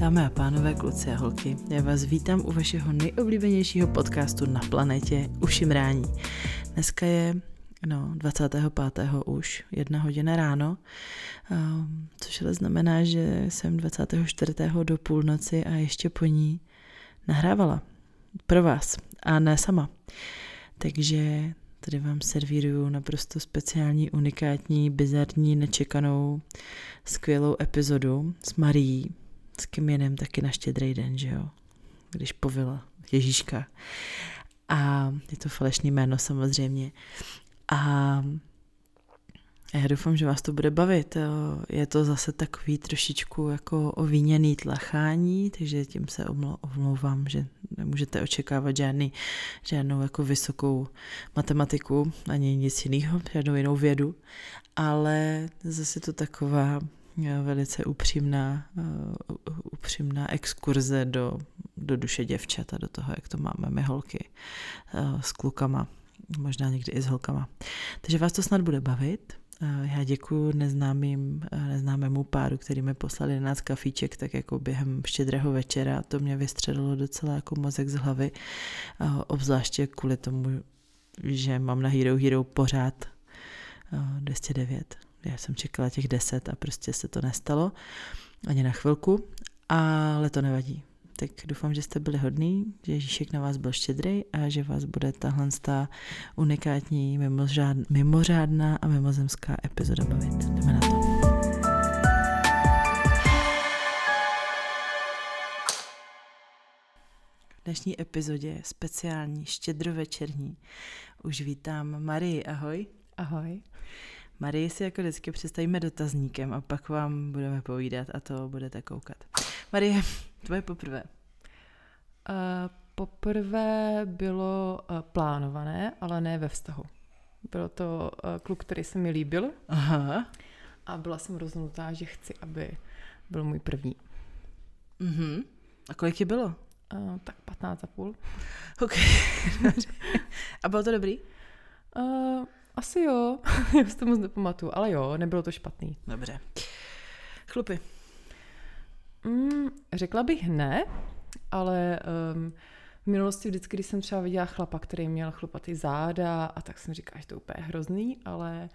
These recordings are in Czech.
Dámy a pánové, kluci a holky, já vás vítám u vašeho nejoblíbenějšího podcastu na planetě Ušimrání. Dneska je no, 25. už, jedna hodina ráno, um, což ale znamená, že jsem 24. do půlnoci a ještě po ní nahrávala. Pro vás a ne sama. Takže tady vám servíruju naprosto speciální, unikátní, bizarní, nečekanou, skvělou epizodu s Marií, s kým jiným taky na štědrý den, že jo? Když povila Ježíška. A je to falešný jméno samozřejmě. A já doufám, že vás to bude bavit. Je to zase takový trošičku jako ovíněný tlachání, takže tím se omlouvám, že nemůžete očekávat žádný, žádnou jako vysokou matematiku ani nic jiného, žádnou jinou vědu, ale zase to taková eh, velice upřímná, uh, upřímná exkurze do, do duše děvčata, do toho, jak to máme my holky uh, s klukama, možná někdy i s holkama. Takže vás to snad bude bavit. Já děkuji neznámým, neznámému páru, který mi poslali 11 kafíček, tak jako během štědrého večera. To mě vystředilo docela jako mozek z hlavy, obzvláště kvůli tomu, že mám na Hero Hero pořád 209. Já jsem čekala těch 10 a prostě se to nestalo ani na chvilku, ale to nevadí tak doufám, že jste byli hodný, že Ježíšek na vás byl štědrý a že vás bude tahle unikátní, mimořádná a mimozemská epizoda bavit. Jdeme na to. V dnešní epizodě speciální, štědrovečerní. Už vítám Marii, ahoj. Ahoj. Marii si jako vždycky představíme dotazníkem a pak vám budeme povídat a to budete koukat. Marie, tvoje poprvé. Uh, poprvé bylo uh, plánované, ale ne ve vztahu. Bylo to uh, kluk, který se mi líbil. Aha. A byla jsem rozhodnutá, že chci, aby byl můj první. Mhm. A kolik ti bylo? Uh, tak 15 a půl. Ok. a bylo to dobrý? Uh, asi jo. Já si to moc nepamatuju, ale jo, nebylo to špatný. Dobře. Chlupy. Mm, řekla bych ne, ale um, v minulosti vždycky, když jsem třeba viděla chlapa, který měl chlupatý záda a tak jsem říkala, že to je úplně hrozný, ale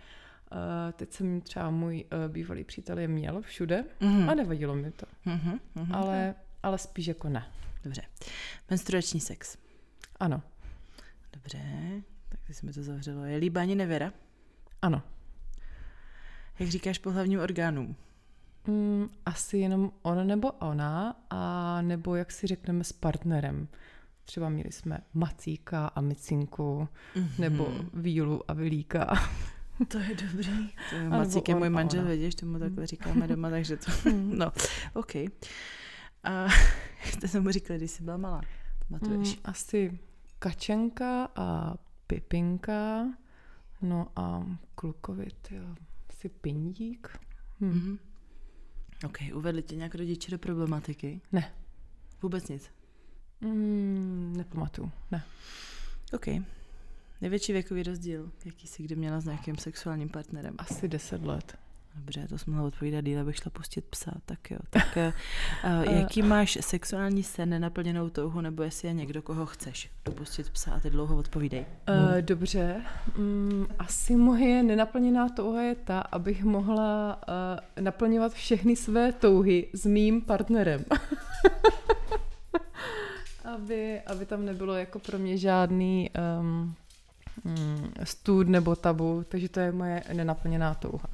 uh, teď jsem třeba můj uh, bývalý přítel je měl všude mm-hmm. a nevadilo mi to. Mm-hmm, mm-hmm. Ale, ale spíš jako ne. Dobře. Menstruační sex. Ano. Dobře, tak se mi to zavřelo. Je líbání nevěra? Ano. Jak říkáš po hlavním orgánům? Mm, asi jenom on nebo ona, a nebo jak si řekneme s partnerem. Třeba měli jsme macíka a micinku, mm-hmm. nebo vílu a vilíka. To je dobrý. To je macík je můj manžel, vidíš, tomu takhle říkáme doma, takže to... Mm. no, OK. A jak jsi mu říkala, když jsi byla malá? Mm, asi kačenka a pipinka, no a klukovit, jo, asi pindík. Hm. Mm-hmm. Ok, uvedli tě nějak rodiče do problematiky? Ne. Vůbec nic? Mm, nepamatuju, ne. Ok. Největší věkový rozdíl, jaký jsi kdy měla s nějakým sexuálním partnerem? Asi deset let. Dobře, to jsem mohla odpovídat díle, bych šla pustit psa, tak jo. Tak uh, jaký máš sexuální sen, nenaplněnou touhu, nebo jestli je někdo, koho chceš dopustit psa a ty dlouho odpovídej. Uh, dobře, um, asi moje nenaplněná touha je ta, abych mohla uh, naplňovat všechny své touhy s mým partnerem. aby, aby tam nebylo jako pro mě žádný um, um, stud nebo tabu, takže to je moje nenaplněná touha.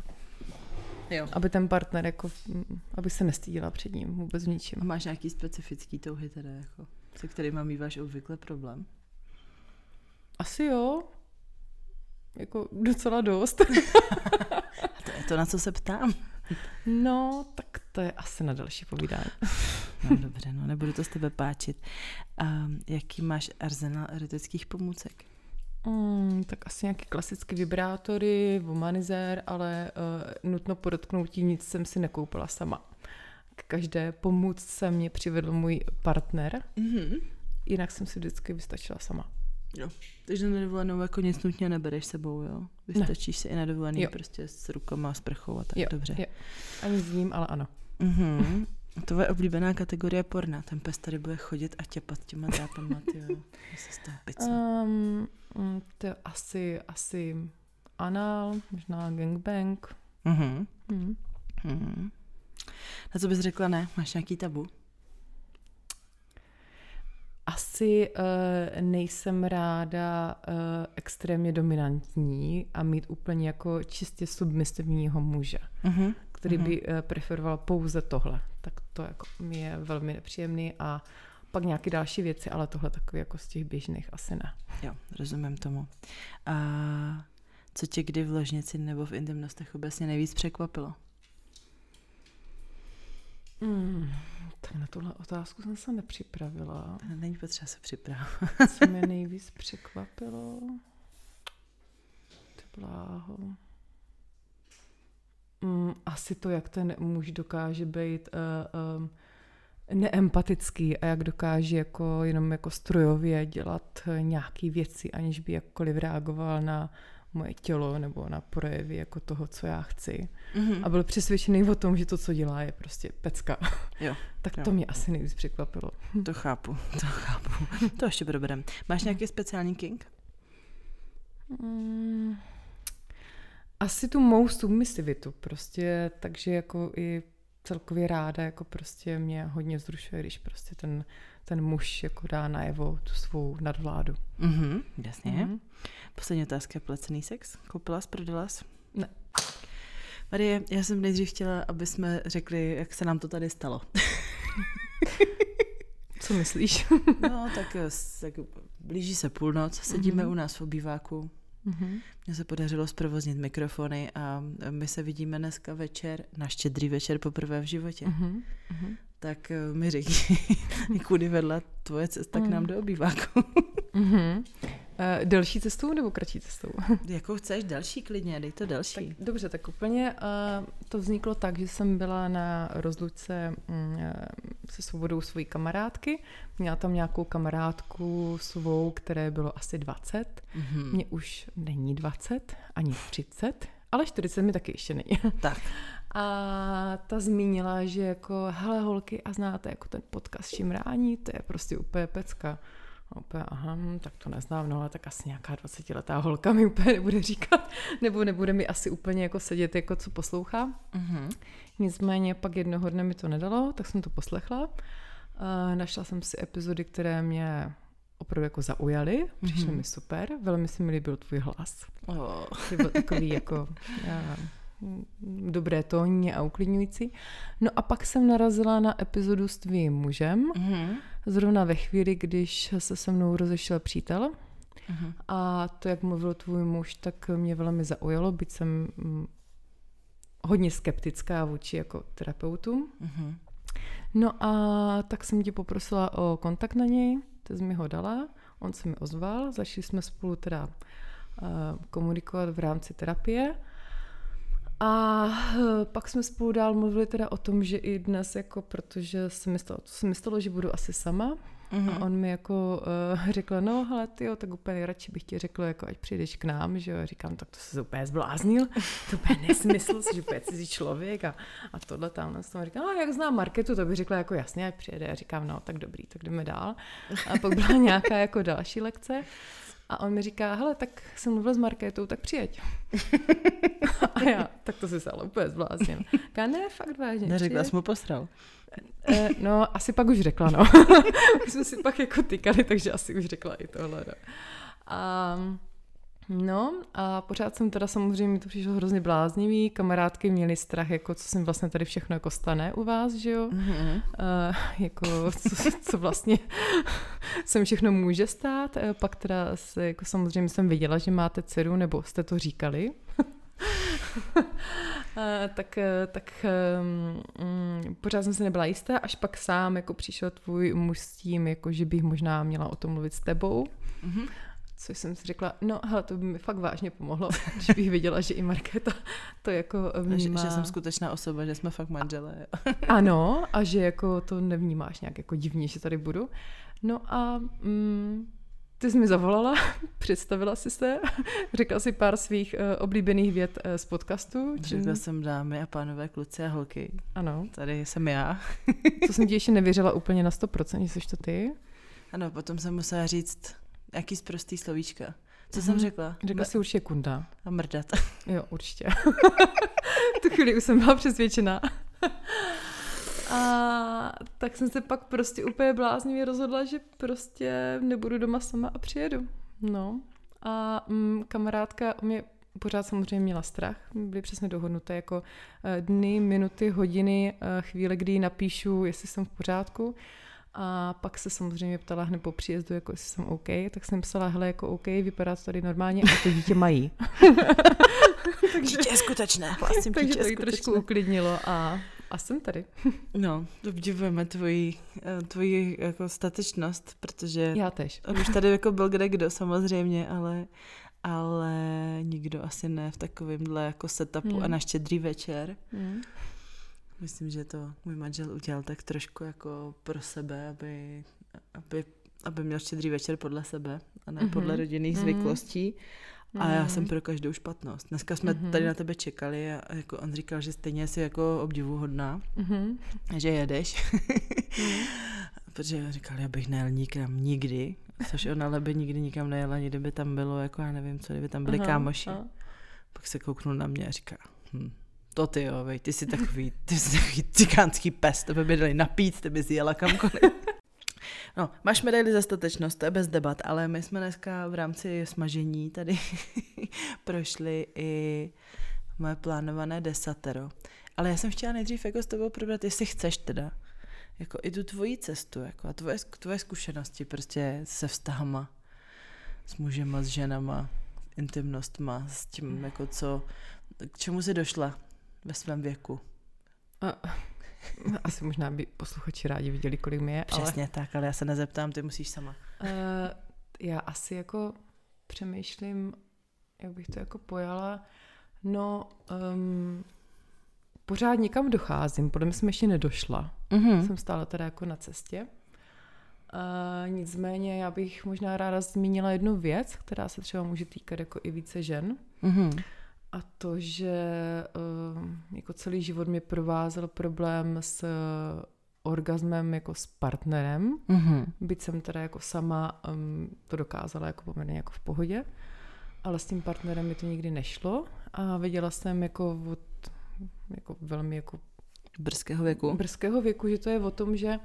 Jo. Aby ten partner, jako, aby se nestýdila před ním vůbec ničím. A máš nějaký specifický touhy teda, jako, se kterými mýváš obvykle problém? Asi jo. Jako docela dost. to je to, na co se ptám. No, tak to je asi na další povídání. no dobře, no nebudu to z tebe páčit. A jaký máš arzenál erotických pomůcek? Mm, tak asi nějaký klasické vibrátory, womanizer, ale uh, nutno podotknoutí, nic jsem si nekoupila sama. K každé pomůcce mě přivedl můj partner, mm-hmm. jinak jsem si vždycky vystačila sama. Jo. Takže na dovolenou jako nic nutně nebereš sebou, jo? Vystačíš ne. si i na dovolený jo. prostě s rukama, s prchou a tak jo. dobře. Jo. Ani s ním, ale ano. Mm-hmm. Tvoje oblíbená kategorie porna. Ten pes tady bude chodit a těpat těma drápama, tyjo. se z toho um, to je asi, asi anal, možná gangbang. Mhm. Mm. Mm. Na co bys řekla ne? Máš nějaký tabu? Asi uh, nejsem ráda uh, extrémně dominantní a mít úplně jako čistě submisivního muže, uh-huh. který uh-huh. by uh, preferoval pouze tohle. Tak to jako mi je velmi nepříjemný a pak nějaké další věci, ale tohle takový jako z těch běžných asi ne. Jo, rozumím tomu. A co tě kdy v ložnici nebo v intimnostech obecně nejvíc překvapilo? Mm, tak na tuhle otázku jsem se nepřipravila. Není potřeba se připravit. Co mě nejvíc překvapilo? Ty bláho. Mm, asi to, jak ten muž dokáže být uh, um, neempatický a jak dokáže jako jenom jako strojově dělat nějaké věci, aniž by jakkoliv reagoval na moje tělo nebo na projevy jako toho, co já chci. Mm-hmm. A byl přesvědčený o tom, že to, co dělá, je prostě pecka. Jo. tak jo. to mě asi nejvíc překvapilo. To chápu, to chápu. To ještě proberem. Máš nějaký speciální king? Mm, asi tu mou submisivitu prostě, takže jako i celkově ráda, jako prostě mě hodně zrušuje, když prostě ten, ten muž jako dá najevo tu svou nadvládu. Mhm, jasně. Mm-hmm. Poslední otázka, placený sex? Koupila jsi, prodala jsi? Ne. Marie, já jsem nejdřív chtěla, aby jsme řekli, jak se nám to tady stalo. Co myslíš? no, tak, tak blíží se půlnoc, sedíme mm-hmm. u nás v obýváku, Mm-hmm. Mně se podařilo zprovoznit mikrofony a my se vidíme dneska večer, na štědrý večer poprvé v životě. Mm-hmm. Tak eh, mi řekni, kudy vedla tvoje cesta mm. k nám do obýváku. mm-hmm. Uh, delší cestou nebo kratší cestou? Jakou chceš, další klidně, dej to další. Tak, dobře, tak úplně uh, to vzniklo tak, že jsem byla na rozlučce um, se svobodou svojí kamarádky. Měla tam nějakou kamarádku svou, které bylo asi 20. Mm-hmm. Mně už není 20, ani 30, ale 40 mi taky ještě není. Tak. A ta zmínila, že jako, hele holky, a znáte jako ten podcast Šimrání, to je prostě úplně pecka. A úplně, aha, hm, tak to neznám, no ale tak asi nějaká 20-letá holka mi úplně nebude říkat, nebo nebude mi asi úplně jako sedět, jako co poslouchá. Mm-hmm. Nicméně pak jednoho dne mi to nedalo, tak jsem to poslechla. Uh, našla jsem si epizody, které mě opravdu jako zaujaly, přišly mm-hmm. mi super, velmi se mi líbil tvůj hlas. Oh. Byl takový jako... Uh, dobré tónně a uklidňující. No a pak jsem narazila na epizodu s tvým mužem, mm-hmm. Zrovna ve chvíli, když se se mnou rozešel přítel. Mm-hmm. A to, jak mluvil tvůj muž, tak mě velmi zaujalo, byť jsem mm, hodně skeptická vůči jako terapeutům. Mm-hmm. No a tak jsem tě poprosila o kontakt na něj, ty jsi mi ho dala, on se mi ozval, začali jsme spolu teda uh, komunikovat v rámci terapie a eh, pak jsme spolu dál mluvili teda o tom, že i dnes, jako protože se mi stalo, to se mi stalo, že budu asi sama, Mm-hmm. A on mi jako uh, řekl, no hele, ty jo, tak úplně radši bych ti řekl, jako ať přijdeš k nám, že jo. A říkám, tak to se úplně zbláznil, to úplně nesmysl, že úplně cizí člověk a, a tohle tam. A říkám, no, jak znám marketu, to by řekla jako jasně, ať přijede. A říkám, no, tak dobrý, tak jdeme dál. A pak byla nějaká jako další lekce. A on mi říká, hele, tak jsem mluvil s Markétou, tak přijeď. a já, tak to si se ale úplně zbláznil. Říká, ne, fakt vážně. Neřekla jsi mu postral. E, no, asi pak už řekla, no. už jsme si pak jako tykali, takže asi už řekla i tohle, no. A No a pořád jsem teda samozřejmě, mi to přišlo hrozně bláznivý, kamarádky měly strach, jako co se vlastně tady všechno jako stane u vás, že jo, mm-hmm. uh, jako co, co vlastně se všechno může stát, pak teda se, jako samozřejmě jsem viděla, že máte dceru, nebo jste to říkali, tak, tak um, pořád jsem se nebyla jistá, až pak sám jako přišel tvůj muž s tím, jako že bych možná měla o tom mluvit s tebou. Mm-hmm. Což jsem si řekla, no hele, to by mi fakt vážně pomohlo, když bych viděla, že i Markéta to jako vnímá. Že, že jsem skutečná osoba, že jsme fakt manželé. ano, a že jako to nevnímáš nějak jako divně, že tady budu. No a mm, ty jsi mi zavolala, představila si se, řekla si pár svých uh, oblíbených vět uh, z podcastu. Řekla jsem dámy a pánové, kluci a holky. Ano. Tady jsem já. to jsem ti ještě nevěřila úplně na 100%, že jsi to ty. Ano, potom jsem musela říct, jaký zprostý slovíčka. Co mm-hmm. jsem řekla? Řekla si určitě kunda. A mrdat. Jo, určitě. tu chvíli už jsem byla přesvědčená. A tak jsem se pak prostě úplně bláznivě rozhodla, že prostě nebudu doma sama a přijedu. No. A mm, kamarádka o mě pořád samozřejmě měla strach. Byly přesně dohodnuté jako eh, dny, minuty, hodiny, eh, chvíle, kdy napíšu, jestli jsem v pořádku. A pak se samozřejmě ptala hned po příjezdu, jako jestli jsem OK, tak jsem psala, hele, jako OK, vypadá to tady normálně a to dítě mají. takže, dítě je skutečné, hlásím, takže dítě to jí trošku skutečné. uklidnilo a, a jsem tady. No, obdivujeme tvoji, eh, tvoji jako statečnost, protože Já tež. on už tady jako byl kde kdo samozřejmě, ale, ale nikdo asi ne v takovémhle jako setupu Hmm. a na štědrý večer. Mm. Myslím, že to můj manžel udělal tak trošku jako pro sebe, aby, aby, aby měl štědrý večer podle sebe a ne Mhm. podle rodinných Mhm. zvyklostí. A já jsem Mhm. pro každou špatnost. Dneska jsme Mhm. tady na tebe čekali a jako on říkal, že stejně jsi jako obdivuhodná, Mhm. že jedeš. Mhm. Protože říkal, já bych nejel nikam nikdy, což on ale by nikdy nikam nejel, ani kdyby tam bylo, jako já nevím co, kdyby tam byli Aha, kámoši. a- Pak se kouknul na mě a říká, hm, to ty jo, vej, ty jsi takový, ty jsi takový cikánský pes, tebe by dali napít, ty bys jela kamkoliv. No, máš medaili za statečnost, to je bez debat, ale my jsme dneska v rámci smažení tady prošli i moje plánované desatero. Ale já jsem chtěla nejdřív jako s tebou probrat, jestli chceš teda, jako i tu tvoji cestu, jako a tvoje, tvoje zkušenosti prostě se vztahama, s mužema, s ženama, intimnostma, s tím, jako co, k čemu jsi došla ve svém věku. a- Asi možná by posluchači rádi viděli, kolik mi je, ale Přesně tak, ale já se nezeptám, ty musíš sama. uh, já asi jako přemýšlím, jak bych to jako pojala. No, um, pořád někam docházím, podle mě jsem ještě nedošla. Mm-hmm. Jsem stále teda jako na cestě. Uh, nicméně já bych možná ráda zmínila jednu věc, která se třeba může týkat jako i více žen. Mm-hmm. A to, že uh, jako celý život mě provázel problém s uh, orgasmem jako s partnerem. Mm-hmm. Byť jsem teda jako sama um, to dokázala jako poměrně jako v pohodě, ale s tím partnerem mi to nikdy nešlo a věděla jsem jako od jako velmi jako Brzkého věku. brzkého věku, že to je o tom, že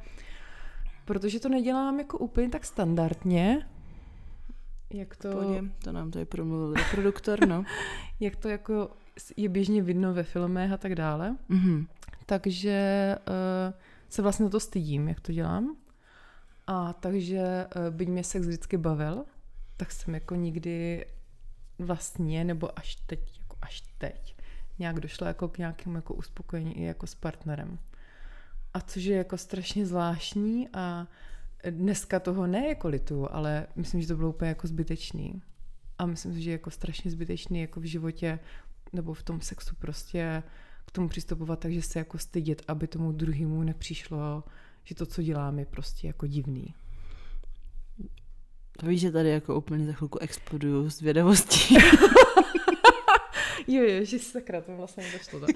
protože to nedělám jako úplně tak standardně, jak to, Pohodě, to nám tady promluvil reproduktor, no. jak to jako je běžně vidno ve filmech a tak dále. mm-hmm. Takže uh, se vlastně to stydím, jak to dělám. A takže uh, byť mě sex vždycky bavil, tak jsem jako nikdy vlastně, nebo až teď, jako až teď, nějak došla jako k nějakému jako uspokojení i jako s partnerem. A což je jako strašně zvláštní a dneska toho ne jako lituju, ale myslím, že to bylo úplně jako zbytečný. A myslím si, že je jako strašně zbytečný jako v životě nebo v tom sexu prostě k tomu přistupovat tak, že se jako stydět, aby tomu druhému nepřišlo, že to, co dělám, je prostě jako divný. To víš, že tady jako úplně za chvilku exploduju z vědavostí. Jo, jo, že sakra, to vlastně nedošlo. To. uh,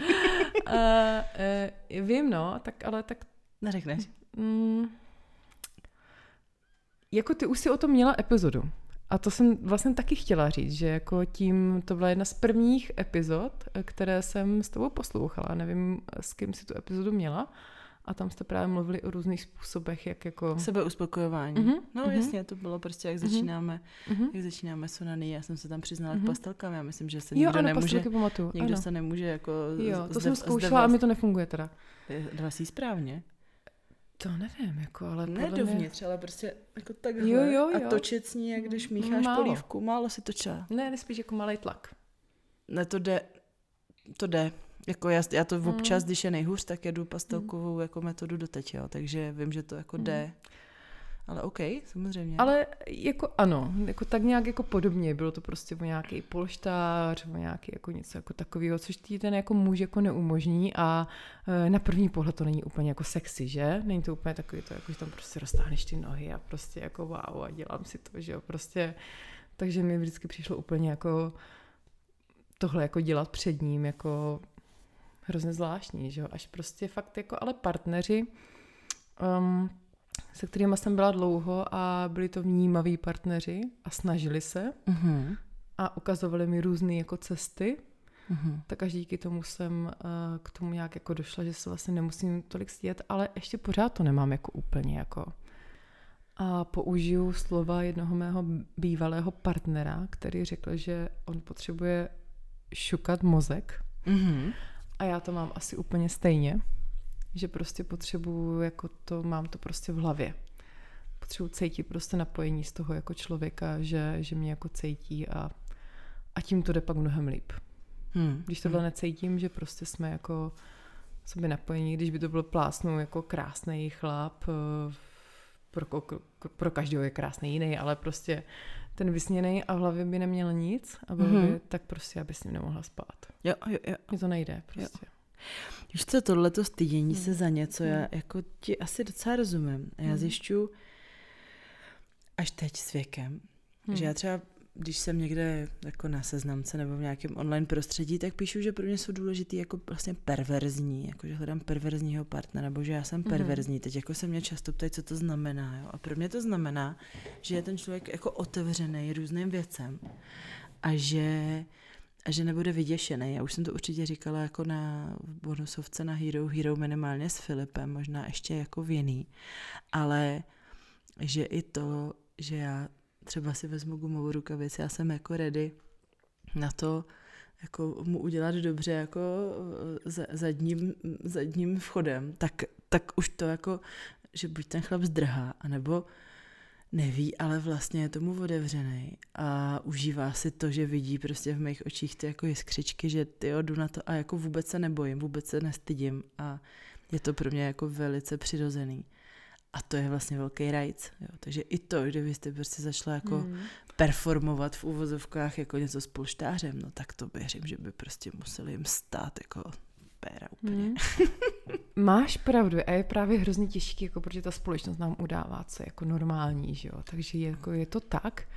uh, vím, no, tak ale tak Neřekneš? Mm, jako ty už si o tom měla epizodu. A to jsem vlastně taky chtěla říct, že jako tím, to byla jedna z prvních epizod, které jsem s tebou poslouchala. Nevím, s kým si tu epizodu měla. A tam jste právě mluvili o různých způsobech, jak jako... Sebeuspokojování. Mhm, No mhm. jasně, to bylo prostě, jak Mhm. začínáme, Mhm. jak začínáme sonany. Já jsem se tam přiznala Mhm. k pastelkám. Já myslím, že se Jo, nikdo ano, nemůže, pamatuju. nikdo ano. se nemůže jako Jo, to zde- jsem zde zkoušela a vlast- mi to nefunguje teda. Dala jsi ji správně? To nevím, jako, ale Ne podle mě... dovnitř, ale prostě jako takhle. Jo, jo, A jo. točit s ní, jak když mícháš Málo. polívku. Málo si točila. Ne, nespíš jako malý tlak. Ne, to jde, to jde. Jako já, já to Mm. občas, když je nejhůř, tak jedu pastelkovou jako metodu doteď, jo. Takže vím, že to jako Mm. jde. Ale OK, samozřejmě. Ale jako ano, jako tak nějak jako podobně, bylo to prostě o nějaký polštář, o nějaký jako něco jako takového, což ti ten jako muž jako neumožní a e, na první pohled to není úplně jako sexy, že? Není to úplně takový to, jako že tam prostě roztáhneš ty nohy a prostě jako wow a dělám si to, že jo, prostě takže mi vždycky přišlo úplně jako tohle jako dělat před ním jako hrozně zvláštní, že jo, až prostě fakt jako ale partneři um, se kterými jsem byla dlouho a byli to vnímaví partneři a snažili se uh-huh. a ukazovali mi různé jako cesty, uh-huh. tak až díky tomu jsem uh, k tomu nějak jako došla, že se vlastně nemusím tolik stíhat, ale ještě pořád to nemám jako úplně jako. A použiju slova jednoho mého bývalého partnera, který řekl, že on potřebuje šukat mozek. Uh-huh. A já to mám asi úplně stejně že prostě potřebuju, jako to, mám to prostě v hlavě. Potřebuji cítit prostě napojení z toho jako člověka, že, že mě jako cítí a, a tím to jde pak mnohem líp. Hmm. Když tohle hmm. necítím, že prostě jsme jako sobě napojení, když by to bylo plásnou jako krásný chlap, eh, pro, pro každého je krásný jiný, ale prostě ten vysněný a v hlavě by neměl nic a byl hmm. by, tak prostě aby s ním nemohla spát. Jo, jo, jo. Mně to nejde prostě. Jo. Víš co, tohleto stydění hmm. se za něco, já jako ti asi docela rozumím. Já hmm. zjišťu až teď s věkem, hmm. že já třeba když jsem někde jako na seznamce nebo v nějakém online prostředí, tak píšu, že pro mě jsou důležitý jako vlastně perverzní, jako že hledám perverzního partnera, nebo že já jsem perverzní. Mm-hmm. Teď jako se mě často ptají, co to znamená. Jo? A pro mě to znamená, že je ten člověk jako otevřený různým věcem a že a že nebude vyděšený. Já už jsem to určitě říkala jako na bonusovce na Hero Hero minimálně s Filipem, možná ještě jako věný, ale že i to, že já třeba si vezmu gumovou rukavici, já jsem jako ready na to, jako mu udělat dobře jako eh, zadním, zadním vchodem, tak, tak už to jako, že buď ten chlap zdrhá, anebo neví, ale vlastně je tomu otevřený a užívá si to, že vidí prostě v mých očích ty jako jiskřičky, že ty jdu na to a jako vůbec se nebojím, vůbec se nestydím a je to pro mě jako velice přirozený. A to je vlastně velký rajc. Jo. Takže i to, kdybyste prostě začala jako hmm. performovat v úvozovkách jako něco s polštářem, no tak to věřím, že by prostě museli jim stát jako péra úplně. Hmm. Máš pravdu a je právě hrozně těžký, jako protože ta společnost nám udává, co je jako normální, že jo? takže je, jako je to tak,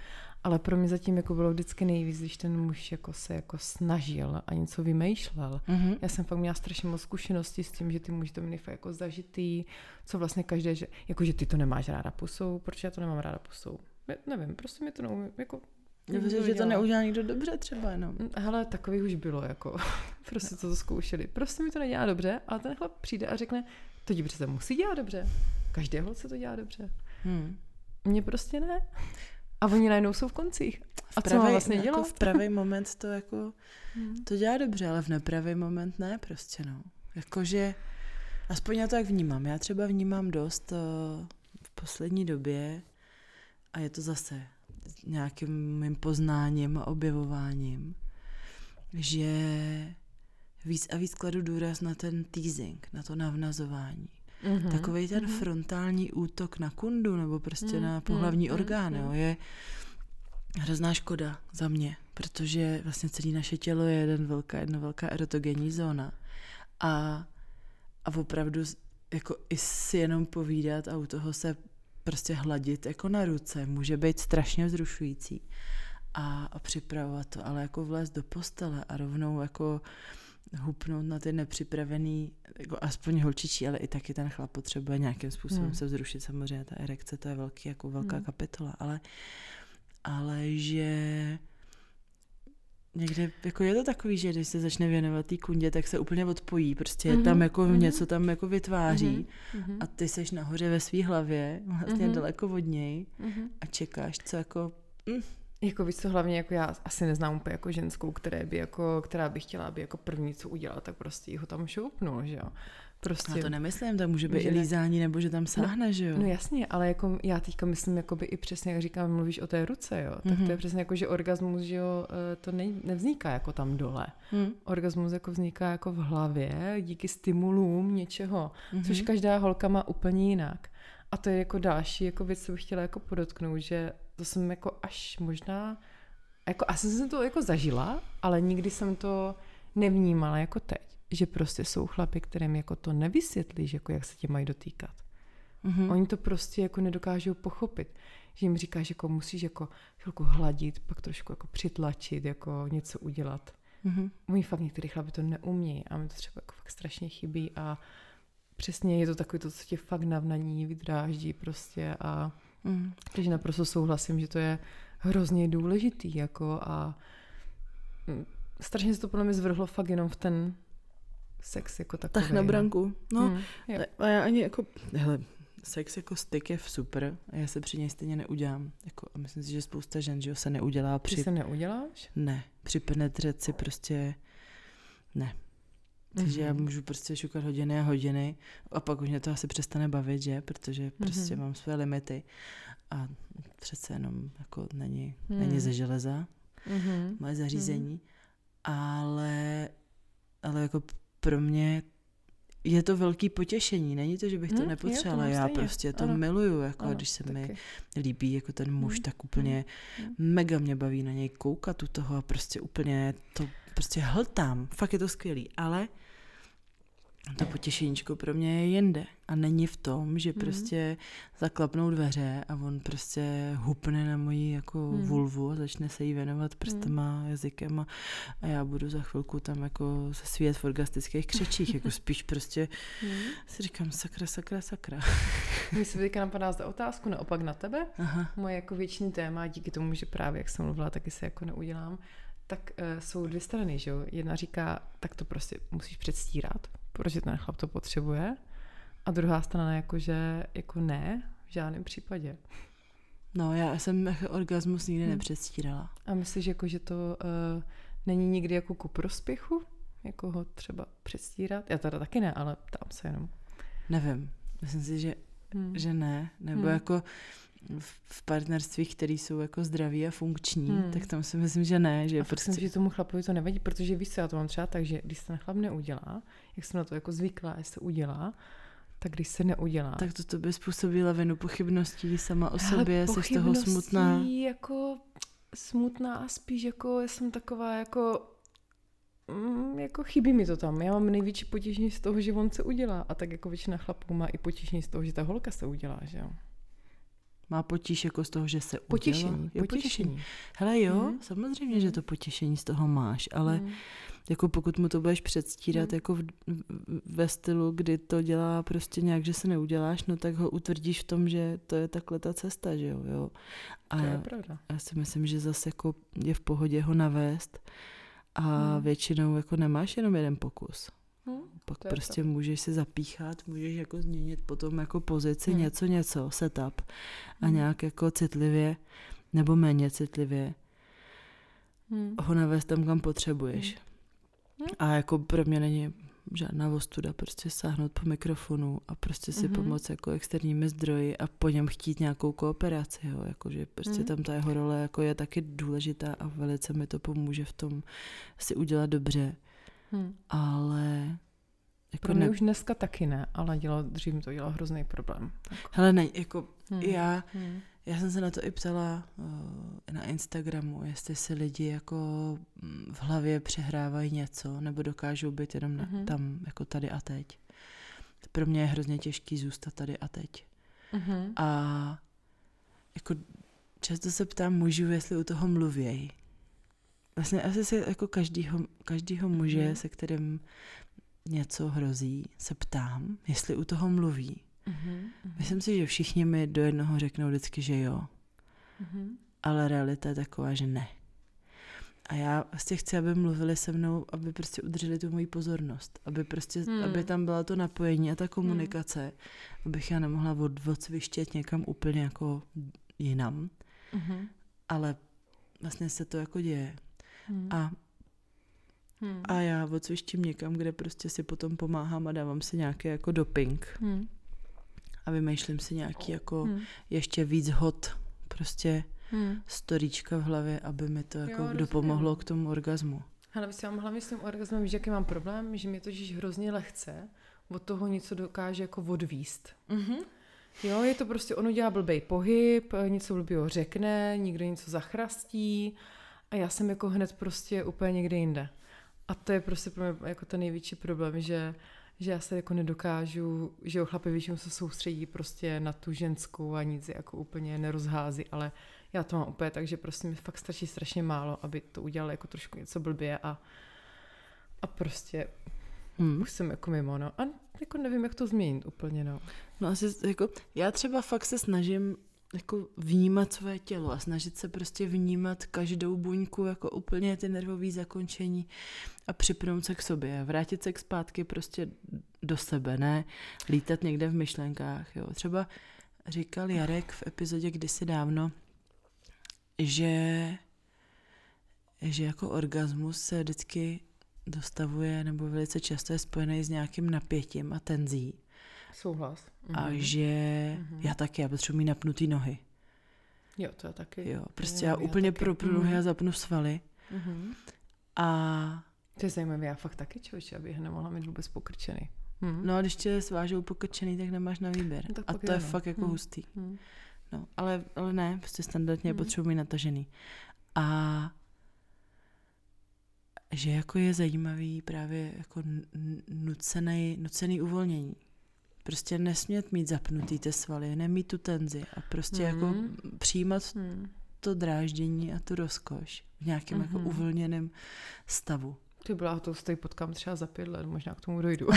ale pro mě zatím jako bylo vždycky nejvíc, když ten muž jako se jako snažil a něco vymýšlel. Mm-hmm. Já jsem fakt měla strašně moc zkušenosti s tím, že ty muži to měli jako zažitý, co vlastně každé, že, jako že ty to nemáš ráda pusou, proč já to nemám ráda pusou. Nevím, prostě mi to neumí, jako Dobře, že to neudělá někdo dobře třeba jenom. Mm, hele, takových už bylo, jako. prostě to zkoušeli. Prostě mi to nedělá dobře, ale ten chlap přijde a řekne, to ti přece musí dělat dobře. Každého se to dělá dobře. Hmm. Mně prostě ne. A oni najednou jsou v koncích. A v pravý, co mám vlastně dělat? Jako v pravý moment to jako, hmm. to dělá dobře, ale v nepravý moment ne prostě, no. Jakože, aspoň já to tak vnímám. Já třeba vnímám dost uh, v poslední době a je to zase nějakým mým poznáním a objevováním, že víc a víc kladu důraz na ten teasing, na to navnazování. Mm-hmm. Takový ten mm-hmm. frontální útok na kundu nebo prostě mm-hmm. na pohlavní mm-hmm. orgán jo, je hrozná škoda za mě, protože vlastně celé naše tělo je jeden velká, jedna velká erotogenní zóna. A, a opravdu jako i si jenom povídat a u toho se prostě hladit jako na ruce může být strašně vzrušující a, a připravovat to, ale jako vlézt do postele a rovnou jako hupnout na ty nepřipravený, jako aspoň holčičí, ale i taky ten chlap potřebuje nějakým způsobem hmm. se vzrušit. Samozřejmě ta erekce, to je velký, jako velká hmm. kapitola, ale, ale že někde, jako je to takový, že když se začne věnovat té kundě, tak se úplně odpojí, prostě mm-hmm. tam jako mm-hmm. něco tam jako vytváří mm-hmm. a ty seš nahoře ve své hlavě, vlastně mm-hmm. daleko od něj mm-hmm. a čekáš, co jako... Mm. Jako víš co, hlavně jako já asi neznám úplně jako ženskou, které by jako, která by chtěla, aby jako první co udělala, tak prostě ho tam šoupnul, že jo. Prostě. Já to nemyslím, to může být i lízání, nebo že tam sáhne, no, že jo? No jasně, ale jako já teďka myslím, jako by i přesně, jak říkám, mluvíš o té ruce, jo, tak mm-hmm. to je mhm. přesně jako, že orgasmus, že jo, eh, to ne, nevzniká jako tam dole. Mm. Orgasmus jako vzniká jako v hlavě, díky stimulům něčeho, mm-hmm. což každá holka má úplně jinak. A to je jako další jako věc, co bych chtěla jako podotknout, že to jsem jako až možná, jako asi jsem to jako zažila, ale nikdy jsem to nevnímala jako teď. Že prostě jsou chlapy, kterým jako to nevysvětlíš, jako jak se tě mají dotýkat. Mm-hmm. Oni to prostě jako nedokážou pochopit. Že jim říkáš, jako musíš jako chvilku hladit, pak trošku jako přitlačit, jako něco udělat. Mm-hmm. Oni fakt některý chlapy to neumí a mi to třeba jako fakt strašně chybí a přesně je to takový to, co tě fakt navnaní, vydráždí prostě a mm. takže naprosto souhlasím, že to je hrozně důležitý jako a mm, strašně se to podle mě zvrhlo fakt jenom v ten sex jako takový. Tak na no. branku. No, mm, a já ani jako, hele, sex jako styk je super a já se při něj stejně neudělám. Jako, a myslím si, že spousta žen, že se neudělá při... Ty se neuděláš? Ne, při penetraci prostě ne. Takže mm-hmm. já můžu prostě šukat hodiny a hodiny a pak už mě to asi přestane bavit, že? Protože prostě mm-hmm. mám své limity a přece jenom jako není, mm. není ze železa mm-hmm. moje zařízení, mm. ale, ale jako pro mě je to velký potěšení, není to, že bych to hmm, nepotřebovala, já prostě to ano. miluju, jako ano, když se taky. mi líbí jako ten muž, hmm. tak úplně hmm. mega mě baví na něj koukat u toho a prostě úplně to prostě hltám, fakt je to skvělý, ale to potěšeníčko pro mě je jinde. A není v tom, že mm. prostě zaklapnou dveře a on prostě hupne na moji jako mm. vulvu a začne se jí věnovat prstama, mm. jazykem a, a já budu za chvilku tam jako se svět v orgastických křečích, jako spíš prostě mm. si říkám sakra, sakra, sakra. Mně se teďka napadá za otázku naopak na tebe. Aha. Moje jako větší téma, díky tomu, že právě jak jsem mluvila, taky se jako neudělám, tak uh, jsou dvě strany, že jo? Jedna říká, tak to prostě musíš předstírat, protože ten chlap to potřebuje. A druhá strana jako, že jako ne, v žádném případě. No, já jsem orgasmus nikdy hmm. nepředstírala. A myslíš, jako, že to uh, není nikdy jako ku prospěchu? Jako ho třeba předstírat? Já teda taky ne, ale tam se jenom. Nevím. Myslím si, že, hmm. že ne. Nebo hmm. jako v partnerstvích, které jsou jako zdraví a funkční, hmm. tak tam si myslím, že ne. Že a prostě... myslím, že tomu chlapovi to nevadí, protože víš co, já to mám třeba tak, že když se ten chlap neudělá, jak jsem na to jako zvyklá, jestli se udělá, tak když se neudělá. Tak to by způsobí lavinu pochybností sama o sobě, jsi z toho smutná. jako smutná a spíš jako já jsem taková jako mm, jako chybí mi to tam. Já mám největší potěšení z toho, že on se udělá. A tak jako většina chlapů má i potěšení z toho, že ta holka se udělá, že jo. Má potíž jako z toho, že se potěšení, udělá? Jo, potěšení. potěšení. Hele jo, mm. samozřejmě, že to potěšení z toho máš, ale mm. Jako pokud mu to budeš předstírat mm. jako v, ve stylu, kdy to dělá prostě nějak, že se neuděláš, no tak ho utvrdíš v tom, že to je takhle ta cesta, že jo. jo. A to je pravda. Já si myslím, že zase jako je v pohodě ho navést a mm. většinou jako nemáš jenom jeden pokus. Hmm, Pak prostě to. můžeš si zapíchat, můžeš jako změnit potom jako pozici hmm. něco, něco, setup a hmm. nějak jako citlivě nebo méně citlivě hmm. ho navést tam, kam potřebuješ. Hmm. A jako pro mě není žádná ostuda prostě sáhnout po mikrofonu a prostě si mm-hmm. pomoct jako externími zdroji a po něm chtít nějakou kooperaci, jo, jakože prostě mm. tam ta jeho role jako je taky důležitá a velice mi to pomůže v tom si udělat dobře. Hmm. Ale jako Pro mě ne... už dneska taky ne, ale dělal, dřív to dělal hrozný problém. Tak. Hele, ne, jako hmm. já, hmm. Já jsem se na to i ptala uh, na Instagramu, jestli si lidi jako mm, v hlavě přehrávají něco, nebo dokážou být jenom na, hmm. tam, jako tady a teď. Pro mě je hrozně těžký zůstat tady a teď. Hmm. A jako často se ptám mužů, jestli u toho mluvějí vlastně asi se jako každýho, každýho muže, mm. se kterým něco hrozí, se ptám, jestli u toho mluví. Mm-hmm. Myslím si, že všichni mi do jednoho řeknou vždycky, že jo. Mm-hmm. Ale realita je taková, že ne. A já vlastně chci, aby mluvili se mnou, aby prostě udrželi tu moji pozornost. Aby prostě, mm. aby tam byla to napojení a ta komunikace. Mm. Abych já nemohla od, odsvištět někam úplně jako jinam. Mm-hmm. Ale vlastně se to jako děje. Hmm. A, hmm. a já odsvištím někam, kde prostě si potom pomáhám a dávám si nějaký jako doping. Hmm. A vymýšlím si nějaký jako hmm. ještě víc hot prostě hmm. storíčka v hlavě, aby mi to jako jo, dopomohlo k tomu orgazmu. Ale si mám hlavně s tím orgazmem, že jaký mám problém, že mě totiž hrozně lehce od toho něco dokáže jako odvíst. Mm-hmm. Jo, je to prostě, ono dělá blbej pohyb, něco blbýho řekne, někdo něco zachrastí a já jsem jako hned prostě úplně někde jinde. A to je prostě pro mě jako ten největší problém, že, že já se jako nedokážu, že o chlapi většinou se soustředí prostě na tu ženskou a nic jako úplně nerozhází, ale já to mám úplně tak, že prostě mi fakt stačí strašně málo, aby to udělal jako trošku něco blbě a, a prostě hmm. už jsem jako mimo, no. A jako nevím, jak to změnit úplně, no. No asi jako, já třeba fakt se snažím jako vnímat své tělo a snažit se prostě vnímat každou buňku jako úplně ty nervové zakončení a připnout se k sobě, vrátit se k zpátky prostě do sebe, ne lítat někde v myšlenkách, jo. Třeba říkal Jarek v epizodě kdysi dávno, že že jako orgasmus se vždycky dostavuje nebo velice často je spojený s nějakým napětím a tenzí. Souhlas. Mm-hmm. A mhm. že mm-hmm. já taky, já potřebuji mít napnutý nohy. Jo, to je taky. Jo, prostě já, já úplně taky. propnu mm-hmm. nohy a zapnu svaly. Mm-hmm. A... To je zajímavé, já fakt taky člověče, abych nemohla mít vůbec pokrčený. Hmm. No a když tě svážou pokrčený, tak nemáš na výběr. No, a to je, je fakt jako hmm. hustý. Hmm. No, ale, ale ne, prostě standardně hmm. potřebuji mít natažený. A že jako je zajímavý právě jako nucený, nucený uvolnění. Prostě nesmět mít zapnutý ty svaly, nemít tu tenzi a prostě mm. jako hmm. přijímat mm. to dráždění a tu rozkoš v nějakém mm-hmm. jako hmm. uvolněném stavu. Ty byla, to stojí potkám třeba za pět let, možná k tomu dojdu.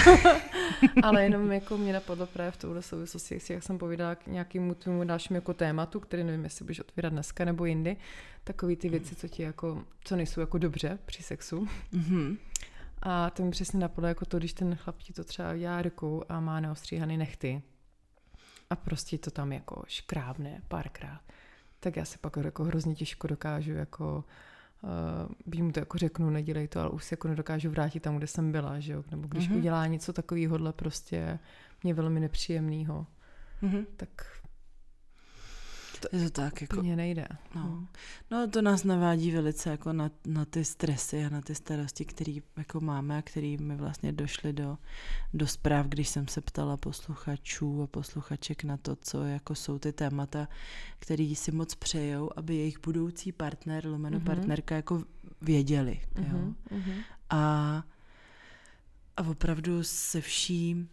Ale jenom jako mě napadlo právě v touhle souvislosti, jak jsem povídala k nějakému tvému dalšímu jako tématu, který nevím, jestli budeš otvírat dneska nebo jindy, takový ty věci, co ti jako, co nejsou jako dobře při sexu. Mm-hmm. A to mi přesně napadlo jako to, když ten chlap ti to třeba dělá rukou a má neostříhaný nechty a prostě to tam jako škrábne párkrát, tak já se pak jako hrozně těžko dokážu jako uh, mu to jako řeknu, nedělej to, ale už se jako nedokážu vrátit tam, kde jsem byla, že jo? Nebo když mm-hmm. udělá něco takového prostě mě velmi nepříjemného, mm-hmm. tak to, je to tak, jako... Mně nejde. No. Hmm. no to nás navádí velice jako na, na ty stresy a na ty starosti, které jako máme a které mi vlastně došly do, do zpráv, když jsem se ptala posluchačů a posluchaček na to, co jako jsou ty témata, které si moc přejou, aby jejich budoucí partner, lomeno mm-hmm. partnerka jako věděli. Mm-hmm. Jo? Mm-hmm. A, a opravdu se vším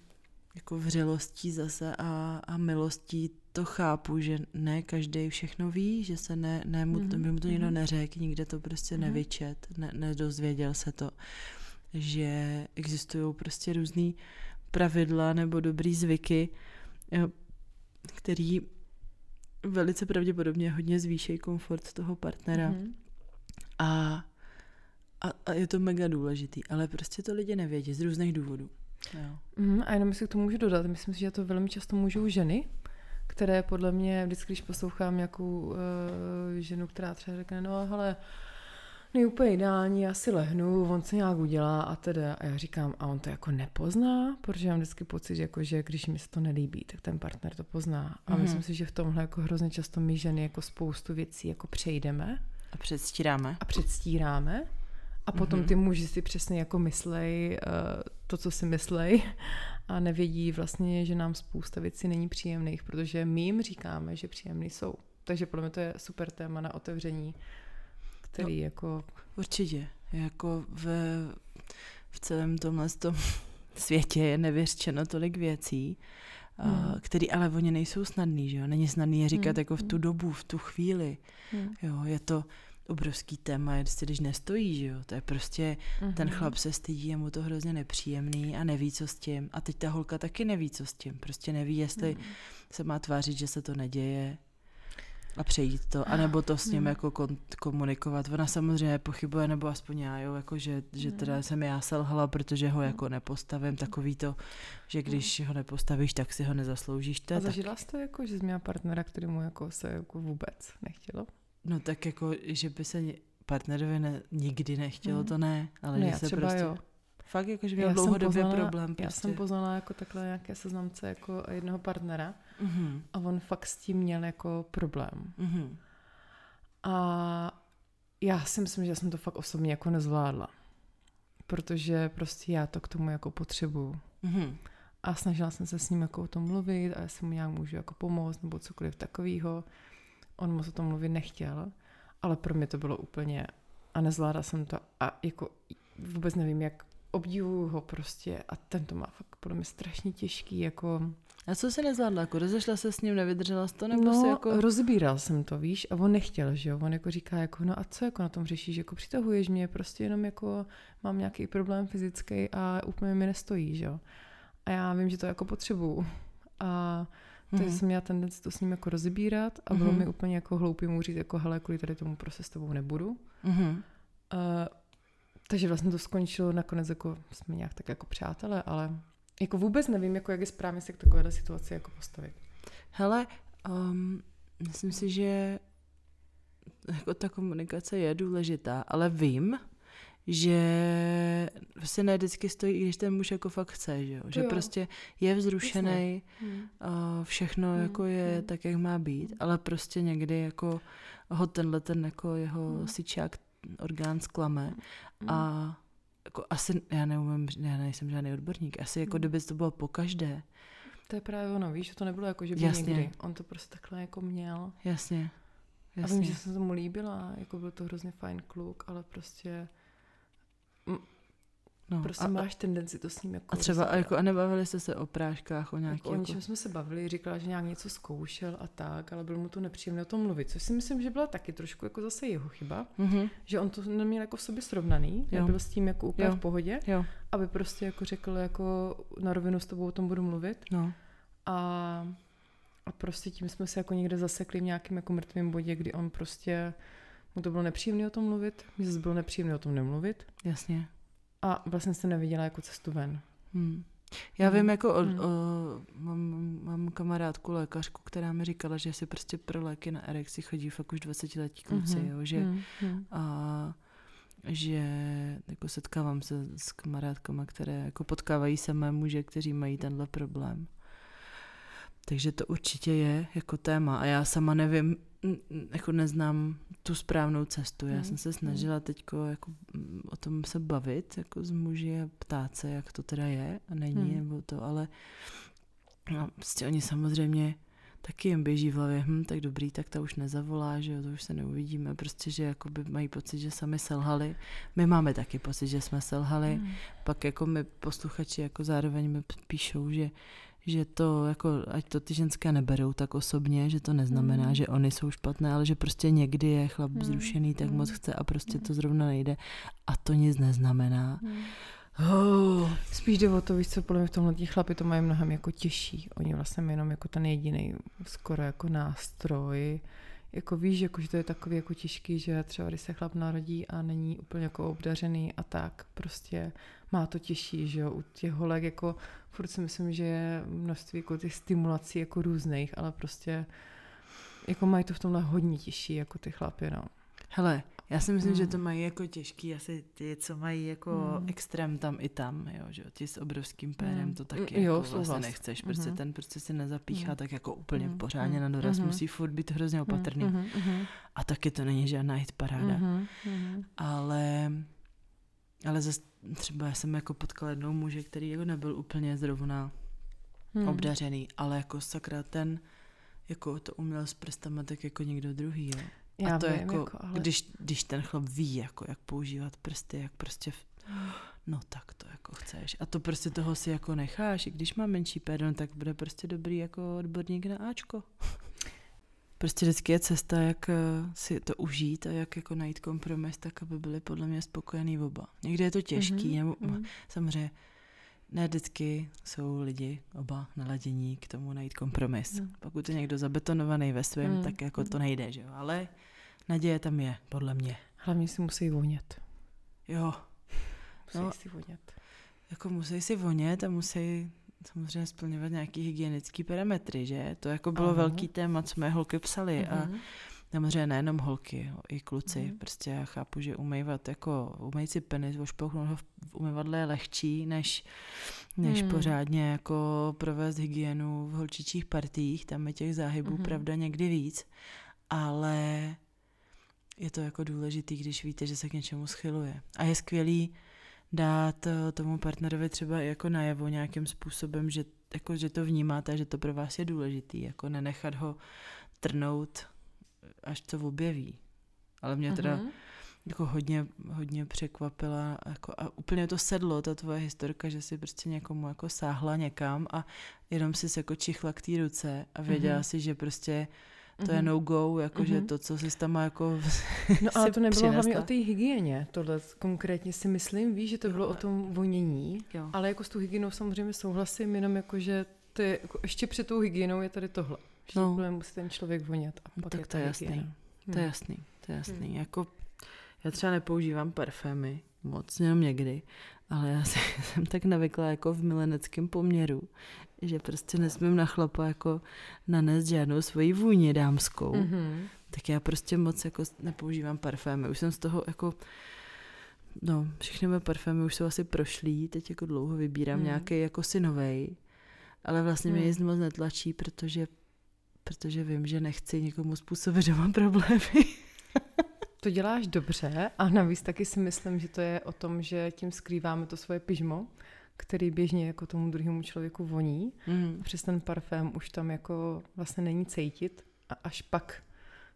jako vřelostí zase a, a milostí to chápu, že ne každý všechno ví, že se ne, ne mu, mm-hmm. mu to nikdo mhm. neřekl, nikde to prostě mm-hmm. nevyčet, ne, nedozvěděl se to, že existují prostě různý pravidla nebo dobrý zvyky, který velice pravděpodobně hodně zvýšejí komfort toho partnera. Mm-hmm. A, a, a je to mega důležitý, ale prostě to lidi nevědí z různých důvodů. Jo. Mm, a jenom si k tomu můžu dodat, myslím si, že to velmi často můžou ženy, které podle mě, vždycky, když poslouchám nějakou uh, ženu, která třeba řekne, no hele, není úplně ideální, já si lehnu, on se nějak udělá a teda. A já říkám, a on to jako nepozná, protože mám vždycky pocit, jako, že když mi se to nelíbí, tak ten partner to pozná. A mm-hmm. myslím si, že v tomhle jako hrozně často my ženy jako spoustu věcí jako přejdeme. A předstíráme. A předstíráme. A potom mm-hmm. ty muži si přesně jako myslej uh, to, co si myslej a nevědí vlastně, že nám spousta věcí není příjemných, protože my jim říkáme, že příjemný jsou. Takže podle mě to je super téma na otevření, který no, jako... Určitě. Jako v, v celém tomhle tom světě je nevěřčeno tolik věcí, hmm. který ale oni nejsou snadný, že jo? Není snadný je říkat hmm. jako v tu dobu, v tu chvíli. Hmm. Jo, je to obrovský téma, je, když nestojí, že jo, to je prostě, mm-hmm. ten chlap se stydí, je mu to hrozně nepříjemný a neví, co s tím. A teď ta holka taky neví, co s tím. Prostě neví, jestli mm. se má tvářit, že se to neděje a přejít to, anebo to s ním mm. jako kon- komunikovat. Ona samozřejmě pochybuje, nebo aspoň já, jo, jako že, že mm. teda jsem já selhala, protože ho jako nepostavím, takový to, že když ho nepostavíš, tak si ho nezasloužíš. To a zažila jsi to jako, že jsi měla partnera, který mu jako se jako vůbec nechtělo? No tak jako, že by se partnerovi ne, nikdy nechtělo, hmm. to ne, ale ne, že se prostě... Jo. Fakt jako, že měl dlouhodobě problém. Prostě. Já jsem poznala jako takhle nějaké seznamce jako jednoho partnera mm-hmm. a on fakt s tím měl jako problém. Mm-hmm. A já si myslím, že jsem to fakt osobně jako nezvládla. Protože prostě já to k tomu jako potřebuju. Mm-hmm. A snažila jsem se s ním jako o tom mluvit a jestli mu nějak můžu jako pomoct nebo cokoliv takového. On moc o tom mluvit nechtěl, ale pro mě to bylo úplně a nezvládla jsem to a jako vůbec nevím, jak obdivuju ho prostě a ten to má fakt podle mě strašně těžký, jako... A co se nezvládla? Jako rozešla se s ním, nevydržela jsi to? Nebo no, si jako... rozbíral jsem to, víš, a on nechtěl, že jo, on jako říká, jako no a co jako na tom řešíš, jako přitahuješ mě, prostě jenom jako mám nějaký problém fyzický a úplně mi nestojí, že jo. A já vím, že to jako potřebuju. A takže mm-hmm. jsem měla tendenci to s ním jako rozbírat a bylo mm-hmm. mi úplně jako hloupý mu říct, jako hele, kvůli tady tomu prostě s tebou nebudu. Mm-hmm. Uh, takže vlastně to skončilo nakonec jako jsme nějak tak jako přátelé, ale jako vůbec nevím, jako jak je správně se k takovéhle situaci jako postavit. Hele, um, myslím si, že jako ta komunikace je důležitá, ale vím, že prostě ne vždycky stojí, i když ten muž jako fakt chce, že, jo? že jo. prostě je vzrušený, hmm. všechno hmm. jako je hmm. tak, jak má být, ale prostě někdy jako ho tenhle ten jako jeho hmm. sičák orgán zklame hmm. a jako asi, já neumím, já nejsem žádný odborník, asi jako hmm. kdyby to bylo po každé. To je právě ono, víš, že to nebylo jako, že by Jasně. někdy. On to prostě takhle jako měl. Jasně. Jasně. A vím, že se tomu líbila, jako byl to hrozně fajn kluk, ale prostě No, prostě a, máš tendenci to s ním jako... A třeba a, jako, a nebavili jste se o práškách, o nějakých... Jako, o něčem jsme se bavili, říkala, že nějak něco zkoušel a tak, ale bylo mu to nepříjemné o tom mluvit, což si myslím, že byla taky trošku jako zase jeho chyba, mm-hmm. že on to neměl jako v sobě srovnaný, jo. nebyl s tím jako úplně jo. v pohodě, jo. aby prostě jako řekl jako na rovinu s tebou o tom budu mluvit. No. A, a prostě tím jsme se jako někde zasekli v nějakém jako mrtvém bodě, kdy on prostě mu to bylo nepříjemné o tom mluvit, mně zase bylo nepříjemné o tom nemluvit. Jasně. A vlastně jsem neviděla jako cestu ven. Hmm. Já vím, jako o, hmm. o, mám, mám kamarádku lékařku, která mi říkala, že si prostě pro léky na erekci chodí fakt už 20 letí kluci, hmm. jo, že hmm. a že jako setkávám se s kamarádkama, které jako potkávají samé muže, kteří mají tenhle problém. Takže to určitě je jako téma a já sama nevím, jako neznám tu správnou cestu. Já mm. jsem se hmm. snažila teď jako o tom se bavit jako s muži a ptát se, jak to teda je a není, mm. nebo to, ale no, prostě oni samozřejmě taky jim běží v hlavě, hm, tak dobrý, tak ta už nezavolá, že jo, to už se neuvidíme, prostě, že jakoby mají pocit, že sami selhali. My máme taky pocit, že jsme selhali, mm. pak jako my posluchači jako zároveň mi píšou, že že to, jako, ať to ty ženské neberou tak osobně, že to neznamená, mm. že oni jsou špatné, ale že prostě někdy je chlap mm. zrušený, tak mm. moc chce a prostě mm. to zrovna nejde a to nic neznamená. Mm. Oh. Spíš jde o to, víš co, podle mě v tomhle tí chlapi to mají mnohem jako těžší. Oni vlastně jenom jako ten jediný skoro jako nástroj, jako víš, jako, že to je takový jako těžký, že třeba když se chlap narodí a není úplně jako obdařený a tak, prostě má to těžší, že jo, u těch holek jako furt si myslím, že je množství jako těch stimulací jako různých, ale prostě jako mají to v tomhle hodně těžší jako ty chlapy, no. Hele, já si myslím, mm. že to mají jako těžký asi ty, co mají jako mm. extrém tam i tam, jo, že ti s obrovským pérem mm. to taky mm. jo, jako vlastně nechceš, prostě mm. ten prostě se nezapíchá mm. tak jako úplně mm. pořádně mm. na doraz, mm. musí furt být hrozně opatrný. Mm. Mm. A taky to není žádná hit paráda. Mm. Mm. Ale, ale zase třeba já jsem jako potkala jednou muže, který jako nebyl úplně zrovna mm. obdařený, ale jako sakra ten jako to uměl s prstama tak jako někdo druhý, jo. Já a to vím, jako, jako ale... když, když ten chlap ví, jako, jak používat prsty, jak prostě, v... no tak to jako chceš. A to prostě toho si jako necháš, i když má menší perdon, tak bude prostě dobrý jako odborník na Ačko. Prostě vždycky je cesta, jak eh, si to užít a jak jako najít kompromis, tak aby byli podle mě spokojený oba. Někdy je to těžký, mm-hmm. nebo mm-hmm. samozřejmě ne vždycky jsou lidi oba naladění k tomu najít kompromis. Mm. Pokud je někdo zabetonovaný ve svém, mm. tak jako to nejde, že jo. Ale naděje tam je, podle mě. Hlavně si musí vonět. Jo. Musí no, si vonět. Jako musí si vonět a musí samozřejmě splňovat nějaký hygienický parametry, že? To jako bylo Aha. velký téma, co mé holky psaly a mhm. Samozřejmě nejenom holky, i kluci. Mm. Prostě já chápu, že umývat jako, umýt si penis, ošpouchnout ho v umyvadle je lehčí, než, než mm. pořádně jako provést hygienu v holčičích partích. Tam je těch záhybů mm. pravda někdy víc, ale je to jako důležitý, když víte, že se k něčemu schyluje. A je skvělý dát eh, tomu partnerovi třeba jako najevo nějakým způsobem, že, jako, že to vnímáte, že to pro vás je důležitý, jako nenechat ho trnout, až to objeví. Ale mě teda uh-huh. jako hodně, hodně překvapila jako, a úplně to sedlo, ta tvoje historka, že si prostě někomu jako sáhla někam a jenom si se jako čichla k té ruce a věděla uh-huh. si, že prostě to je mhm. no-go, jakože mm-hmm. to, co si tam jako No ale to nebylo hlavně o té hygieně, tohle konkrétně si myslím, víš, že to bylo o tom vonění, jo. ale jako s tou hygienou samozřejmě souhlasím, jenom jako, že to je, jako ještě před tou hygienou je tady tohle. Že no. musí ten člověk vonět a pak tak je to je jasný, hmm. to je jasný, to je jasný. Hmm. Jako, já třeba nepoužívám parfémy moc, jenom někdy, ale já jsem tak navykla jako v mileneckém poměru, že prostě nesmím na chlapa jako nanést žádnou svoji vůni dámskou, mm-hmm. tak já prostě moc jako nepoužívám parfémy. Už jsem z toho jako no, všechny moje parfémy už jsou asi prošlý, teď jako dlouho vybírám mm. nějaký jako synovej, ale vlastně mm. mě nic moc netlačí, protože, protože vím, že nechci někomu způsobit doma problémy. To děláš dobře a navíc taky si myslím, že to je o tom, že tím skrýváme to svoje pyžmo, který běžně jako tomu druhému člověku voní. Mm. Přes ten parfém už tam jako vlastně není cítit a až pak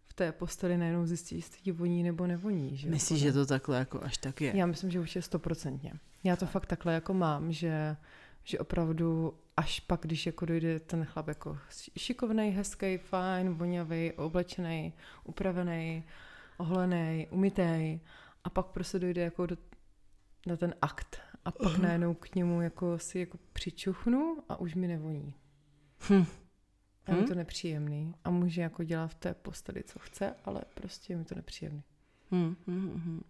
v té posteli najednou zjistí, jestli ti voní nebo nevoní. Že Myslíš, jako, že to takhle jako až tak je? Já myslím, že už je stoprocentně. Já to fakt takhle jako mám, že, že opravdu až pak, když jako dojde ten chlap jako šikovný, hezký, fajn, vonavý, oblečený, upravený, oholený, umytý a pak prostě dojde jako do, na ten akt a pak uh-huh. najednou k němu jako si jako přičuchnu a už mi nevoní. Hm. A je hm? to nepříjemný. A může jako dělat v té posteli, co chce, ale prostě je mi to nepříjemný. Hm, hm, hm. hm.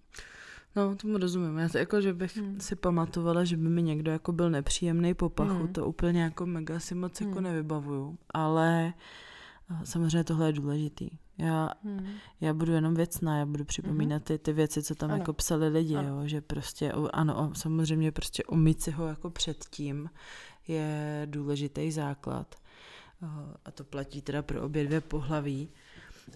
No, tomu rozumím. Já to jako, že bych hmm. si pamatovala, že by mi někdo jako byl nepříjemný po pachu, hmm. to úplně jako mega si moc jako hmm. nevybavuju. Ale samozřejmě tohle je důležitý. Já, hmm. já budu jenom věcná, já budu připomínat ty, ty věci, co tam ano. jako psali lidi, jo, že prostě, ano, samozřejmě prostě umít si ho jako předtím je důležitý základ. A to platí teda pro obě dvě pohlaví.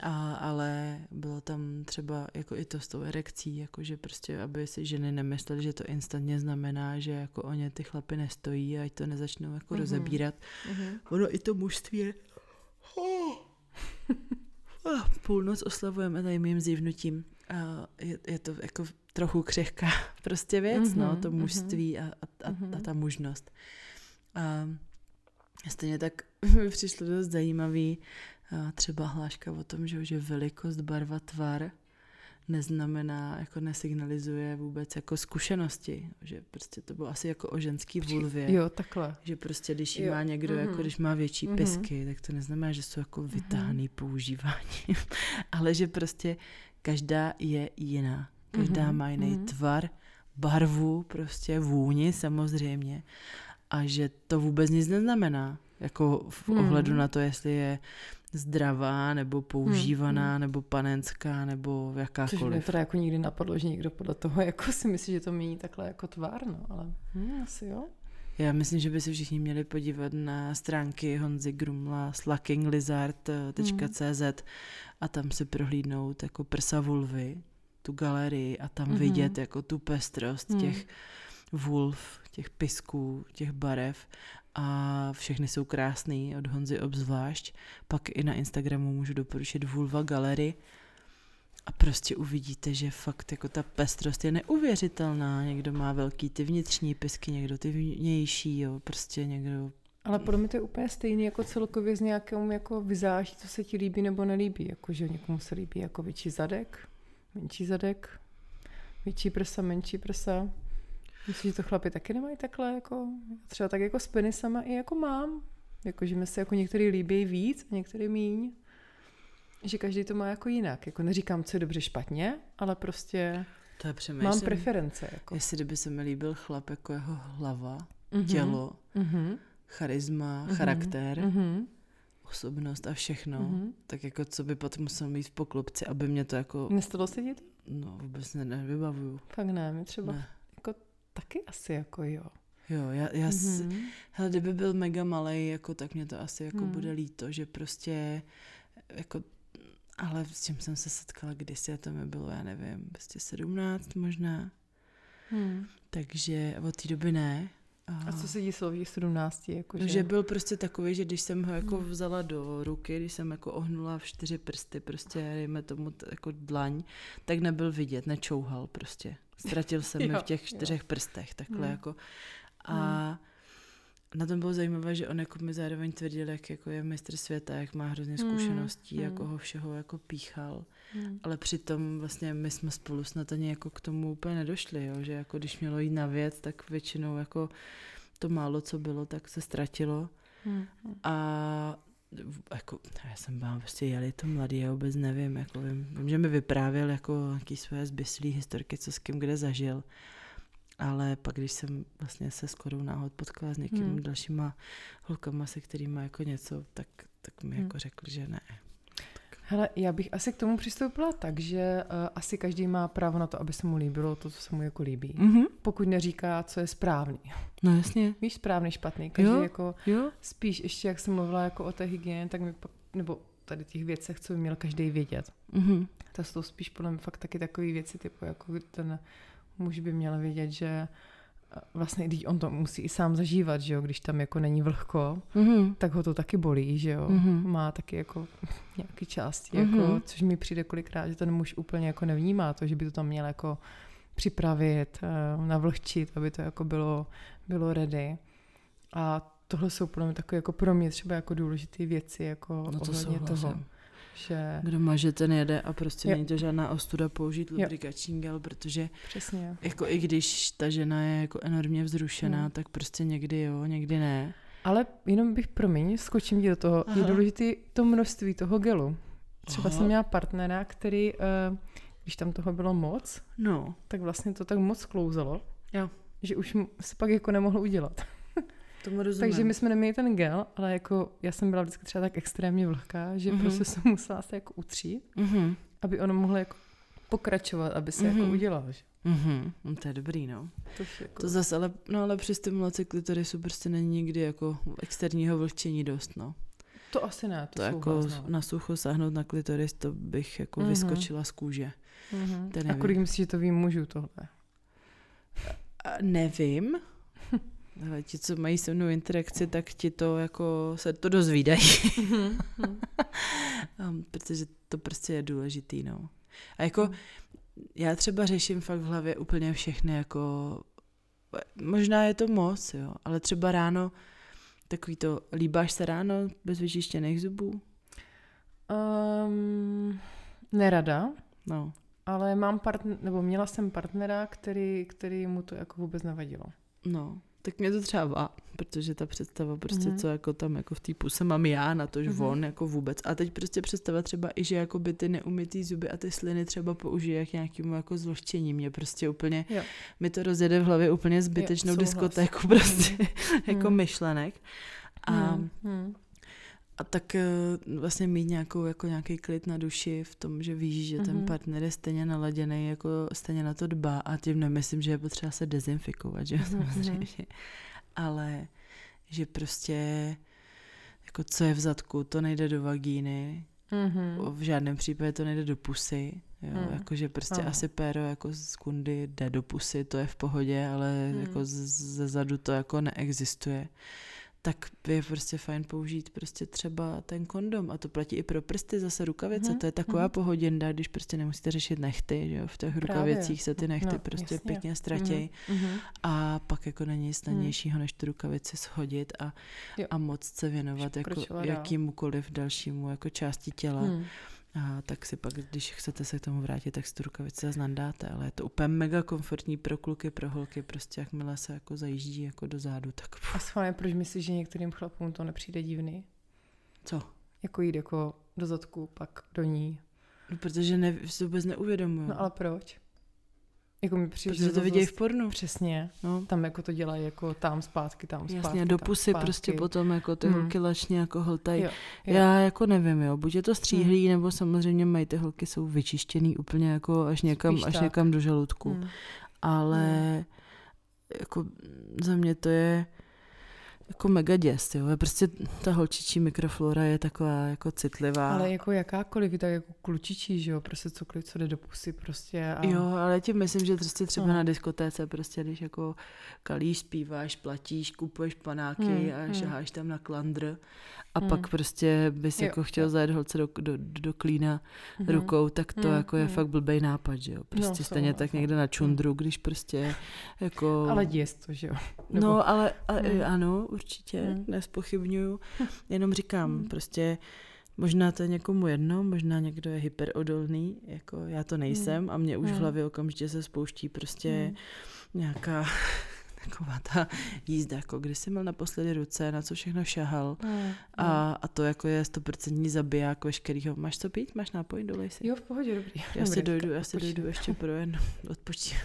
A, ale bylo tam třeba jako i to s tou erekcí, jako že prostě, aby si ženy nemyslely, že to instantně znamená, že jako o ně ty chlapy nestojí a ať to nezačnou jako mm-hmm. rozebírat. Mm-hmm. Ono i to mužství je... Oh. Oh, půlnoc oslavujeme tady mým zívnutím. A je, je to jako trochu křehká prostě věc, mm-hmm, no, to mhm. mužství mm-hmm. a, a, a, a ta mužnost. A stejně tak mi přišlo dost zajímavý a třeba hláška o tom, že, že velikost, barva, tvar neznamená, jako nesignalizuje vůbec jako zkušenosti, že prostě to bylo asi jako o ženský vulvě. Jo, takhle. Že prostě, když jo. má někdo, mm-hmm. jako mhm. když má větší mm-hmm. pisky, tak to neznamená, že jsou jako vytáhaný mm-hmm. používání, ale že prostě každá je jiná. Každá mm-hmm. má jiný mm-hmm. tvar, barvu, prostě vůni samozřejmě a že to vůbec nic neznamená, jako v mm. ohledu na to, jestli je zdravá, nebo používaná, hmm. nebo panenská, nebo jakákoliv. Což mě teda jako nikdy napadlo, že někdo podle toho jako si myslí, že to mění takhle jako tvár, no, ale hm, asi jo. Já myslím, že by se všichni měli podívat na stránky Honzy Grumla slackinglizard.cz a tam si prohlídnout jako prsa vulvy, tu galerii a tam mm-hmm. vidět jako tu pestrost mm. těch vulv, těch pisků, těch barev a všechny jsou krásný, od Honzy obzvlášť. Pak i na Instagramu můžu doporučit Vulva Gallery a prostě uvidíte, že fakt jako ta pestrost je neuvěřitelná. Někdo má velký ty vnitřní pisky, někdo ty vnější, jo, prostě někdo ale podle mě to je úplně stejný jako celkově s nějakým jako vyzáží, co se ti líbí nebo nelíbí. Jako, že někomu se líbí jako větší zadek, menší zadek, větší prsa, menší prsa. Myslíš, že to chlapi taky nemají takhle, jako, třeba tak jako s penisama i jako mám. Jako, že mi se jako některý líbí víc a některý míň. Že každý to má jako jinak. Jako neříkám, co je dobře špatně, ale prostě to je mám preference. Jako. Jestli kdyby se mi líbil chlap jako jeho hlava, mm-hmm. tělo, mm-hmm. charisma, mm-hmm. charakter, mm-hmm. osobnost a všechno, mm-hmm. tak jako co by potom musel mít v poklopci, aby mě to jako... Nestalo se ti to? No, vůbec ne, nevybavuju. Fakt ne, mi třeba ne. Taky asi jako jo. Jo, já, já mm-hmm. hele, kdyby byl mega malý, jako, tak mě to asi jako mm. bude líto, že prostě jako, ale s čím jsem se setkala kdysi, to mi bylo, já nevím, prostě sedmnáct možná. Hmm. takže od té doby ne. A co se dělo v 17? Jako, že... že byl prostě takový, že když jsem ho jako hmm. vzala do ruky, když jsem jako ohnula v čtyři prsty, prostě dejme tomu t- jako dlaň, tak nebyl vidět, nečouhal prostě. Ztratil jsem mi v těch čtyřech jo. prstech, takhle hmm. jako. A hmm na tom bylo zajímavé, že on jako mi zároveň tvrdil, jak jako je mistr světa, jak má hrozně hmm, zkušeností, mm, jako ho všeho jako píchal. Mm. Ale přitom vlastně my jsme spolu snad ani jako k tomu úplně nedošli, jo? že jako když mělo jít na věc, tak většinou jako to málo, co bylo, tak se ztratilo. Mm. A jako, já jsem byla prostě jeli to mladý, já vůbec nevím, jako vím, vím, že mi vyprávěl jako nějaký své zbyslý historky, co s kým kde zažil. Ale pak, když jsem vlastně se skoro náhod potkala s někým hmm. dalšíma holkama, se kterými jako něco, tak, tak mi hmm. jako řekli, že ne. Hele, já bych asi k tomu přistoupila tak, že uh, asi každý má právo na to, aby se mu líbilo to, co se mu jako líbí. Mm-hmm. Pokud neříká, co je správný. No jasně. Víš, správný, špatný. Každý jo, jako jo. spíš, ještě jak jsem mluvila jako o té hygieně, tak mi pak, nebo tady těch věcech, co by měl každý vědět. Mm-hmm. To jsou spíš podle mě fakt taky takové věci, typu jako ten muž by měl vědět, že eh, vlastně, když on to musí i sám zažívat, že jo, když tam jako není vlhko, mm-hmm. tak ho to taky bolí, že jo, mm-hmm. má taky jako nějaký části, mm-hmm. jako, což mi přijde kolikrát, že ten muž úplně jako nevnímá to, že by to tam měl jako připravit, eh, navlhčit, aby to jako bylo, bylo ready. A tohle jsou pro mě takové jako pro mě třeba jako důležité věci, jako no to ohledně toho že... Kdo maže, ten jede a prostě jo. není to žádná ostuda použít lubrikační gel, protože Přesně. jako i když ta žena je jako enormně vzrušená, hmm. tak prostě někdy jo, někdy ne. Ale jenom bych, promiň, skočím ti do toho, Aha. je důležité to množství toho gelu. Třeba Aha. jsem měla partnera, který, uh, když tam toho bylo moc, no. tak vlastně to tak moc klouzalo, jo. že už se pak jako nemohlo udělat. Tomu rozumím. Takže my jsme neměli ten gel, ale jako já jsem byla vždycky třeba tak extrémně vlhká, že mm-hmm. prostě jsem musela se jako utřít, mm-hmm. aby ono mohlo jako pokračovat, aby se mm-hmm. jako mhm. udělal. Že? Mm-hmm. No, to je dobrý, no. To, jako... to zase, ale, no, ale při stimulaci klitorisu prostě není nikdy jako externího vlhčení dost, no. To asi ne, to, to jako na sucho sáhnout na klitoris, to bych jako mm-hmm. vyskočila z kůže. Mm-hmm. A kolik myslíš, že to vím mužů tohle? A nevím, ale ti, co mají se mnou interakci, tak ti to jako se to dozvídají. Mhm, mhm. um, protože to prostě je důležitý, no. A jako mhm. já třeba řeším fakt v hlavě úplně všechny jako možná je to moc, jo, ale třeba ráno takový to, líbáš se ráno bez vyčištěných zubů? Um, nerada. No. Ale mám partner, nebo měla jsem partnera, který, který mu to jako vůbec nevadilo. No, tak mě to třeba vá, protože ta představa prostě, mm-hmm. co jako tam jako v té puse mám já, na tož mm-hmm. on jako vůbec. A teď prostě představa třeba i, že jako by ty neumytý zuby a ty sliny třeba použije jak nějakému jako zloštění. Mě prostě úplně, jo. mi to rozjede v hlavě úplně zbytečnou jo, diskotéku prostě mm-hmm. jako mm. myšlenek. A mm-hmm a tak eh, vlastně mít nějakou, jako nějaký klid na duši v tom, že víš, že ten mm-hmm. partner je stejně naladěný, jako stejně na to dbá a tím nemyslím, že je potřeba se dezinfikovat, že mm-hmm. samozřejmě. Ale že prostě jako co je v zadku, to nejde do vagíny, mm-hmm. v žádném případě to nejde do pusy, jo, mm. jakože prostě Aha. asi péro jako z kundy jde do pusy, to je v pohodě, ale mm. jako ze zadu to jako neexistuje tak je prostě fajn použít prostě třeba ten kondom a to platí i pro prsty, zase rukavice, mm-hmm. to je taková mm-hmm. pohodinda, když prostě nemusíte řešit nechty, že jo? v těch rukavěcích se ty nechty no, prostě jasně. pěkně ztratějí mm-hmm. a pak jako není nic snadnějšího, než tu rukavici shodit a, a moc se věnovat jako jakýmukoliv dalšímu jako části těla. Mm. A tak si pak, když chcete se k tomu vrátit, tak si tu rukavici zase nandáte, ale je to úplně mega komfortní pro kluky, pro holky, prostě jakmile se jako zajíždí jako do zádu, tak... A schválně, proč myslíš, že některým chlapům to nepřijde divný? Co? Jako jít jako do zadku, pak do ní. No, protože ne, si vůbec neuvědomují. No ale proč? Jako mi přijde, Protože to vidějí v pornu. Přesně. No. Tam jako to dělají jako tam zpátky, tam zpátky. Jasně, do pusy prostě potom jako ty hmm. holky lačně jako hltají. Jo, jo. Já jako nevím, jo, buď je to stříhlý, hmm. nebo samozřejmě mají ty holky jsou vyčištěný úplně jako až někam, až někam do žaludku. Hmm. Ale hmm. jako za mě to je jako mega děs, jo. Prostě ta holčičí mikroflora je taková jako citlivá. Ale jako jakákoliv, tak jako klučičí, že jo, prostě cokoliv, co jde do pusy prostě. A... Jo, ale tím myslím, že prostě třeba no. na diskotéce, prostě když jako kalíš, zpíváš, platíš, kupuješ panáky hmm, a hmm. šaháš tam na klandr a hmm. pak prostě bys jo, jako chtěl zajet holce do, do, do klína hmm. rukou, tak to hmm. jako je hmm. fakt blbej nápad, že jo. Prostě no, stejně tak někde na čundru, když prostě jako... Ale děs to, že jo. Nebo... No, ale a, hmm. ano, určitě, hmm. nespochybnuju, jenom říkám, hmm. prostě Možná to je někomu jedno, možná někdo je hyperodolný, jako já to nejsem a mě už v hlavě okamžitě se spouští prostě nějaká taková ta jízda, jako kdy jsi měl naposledy ruce, na co všechno šahal mm, a, a to jako je stoprocentní zabiják veškerýho. Máš co pít? Máš nápoj? Dolej si. Jo, v pohodě, dobrý. Já si dojdu, já si dojdu ještě pro jen odpočít.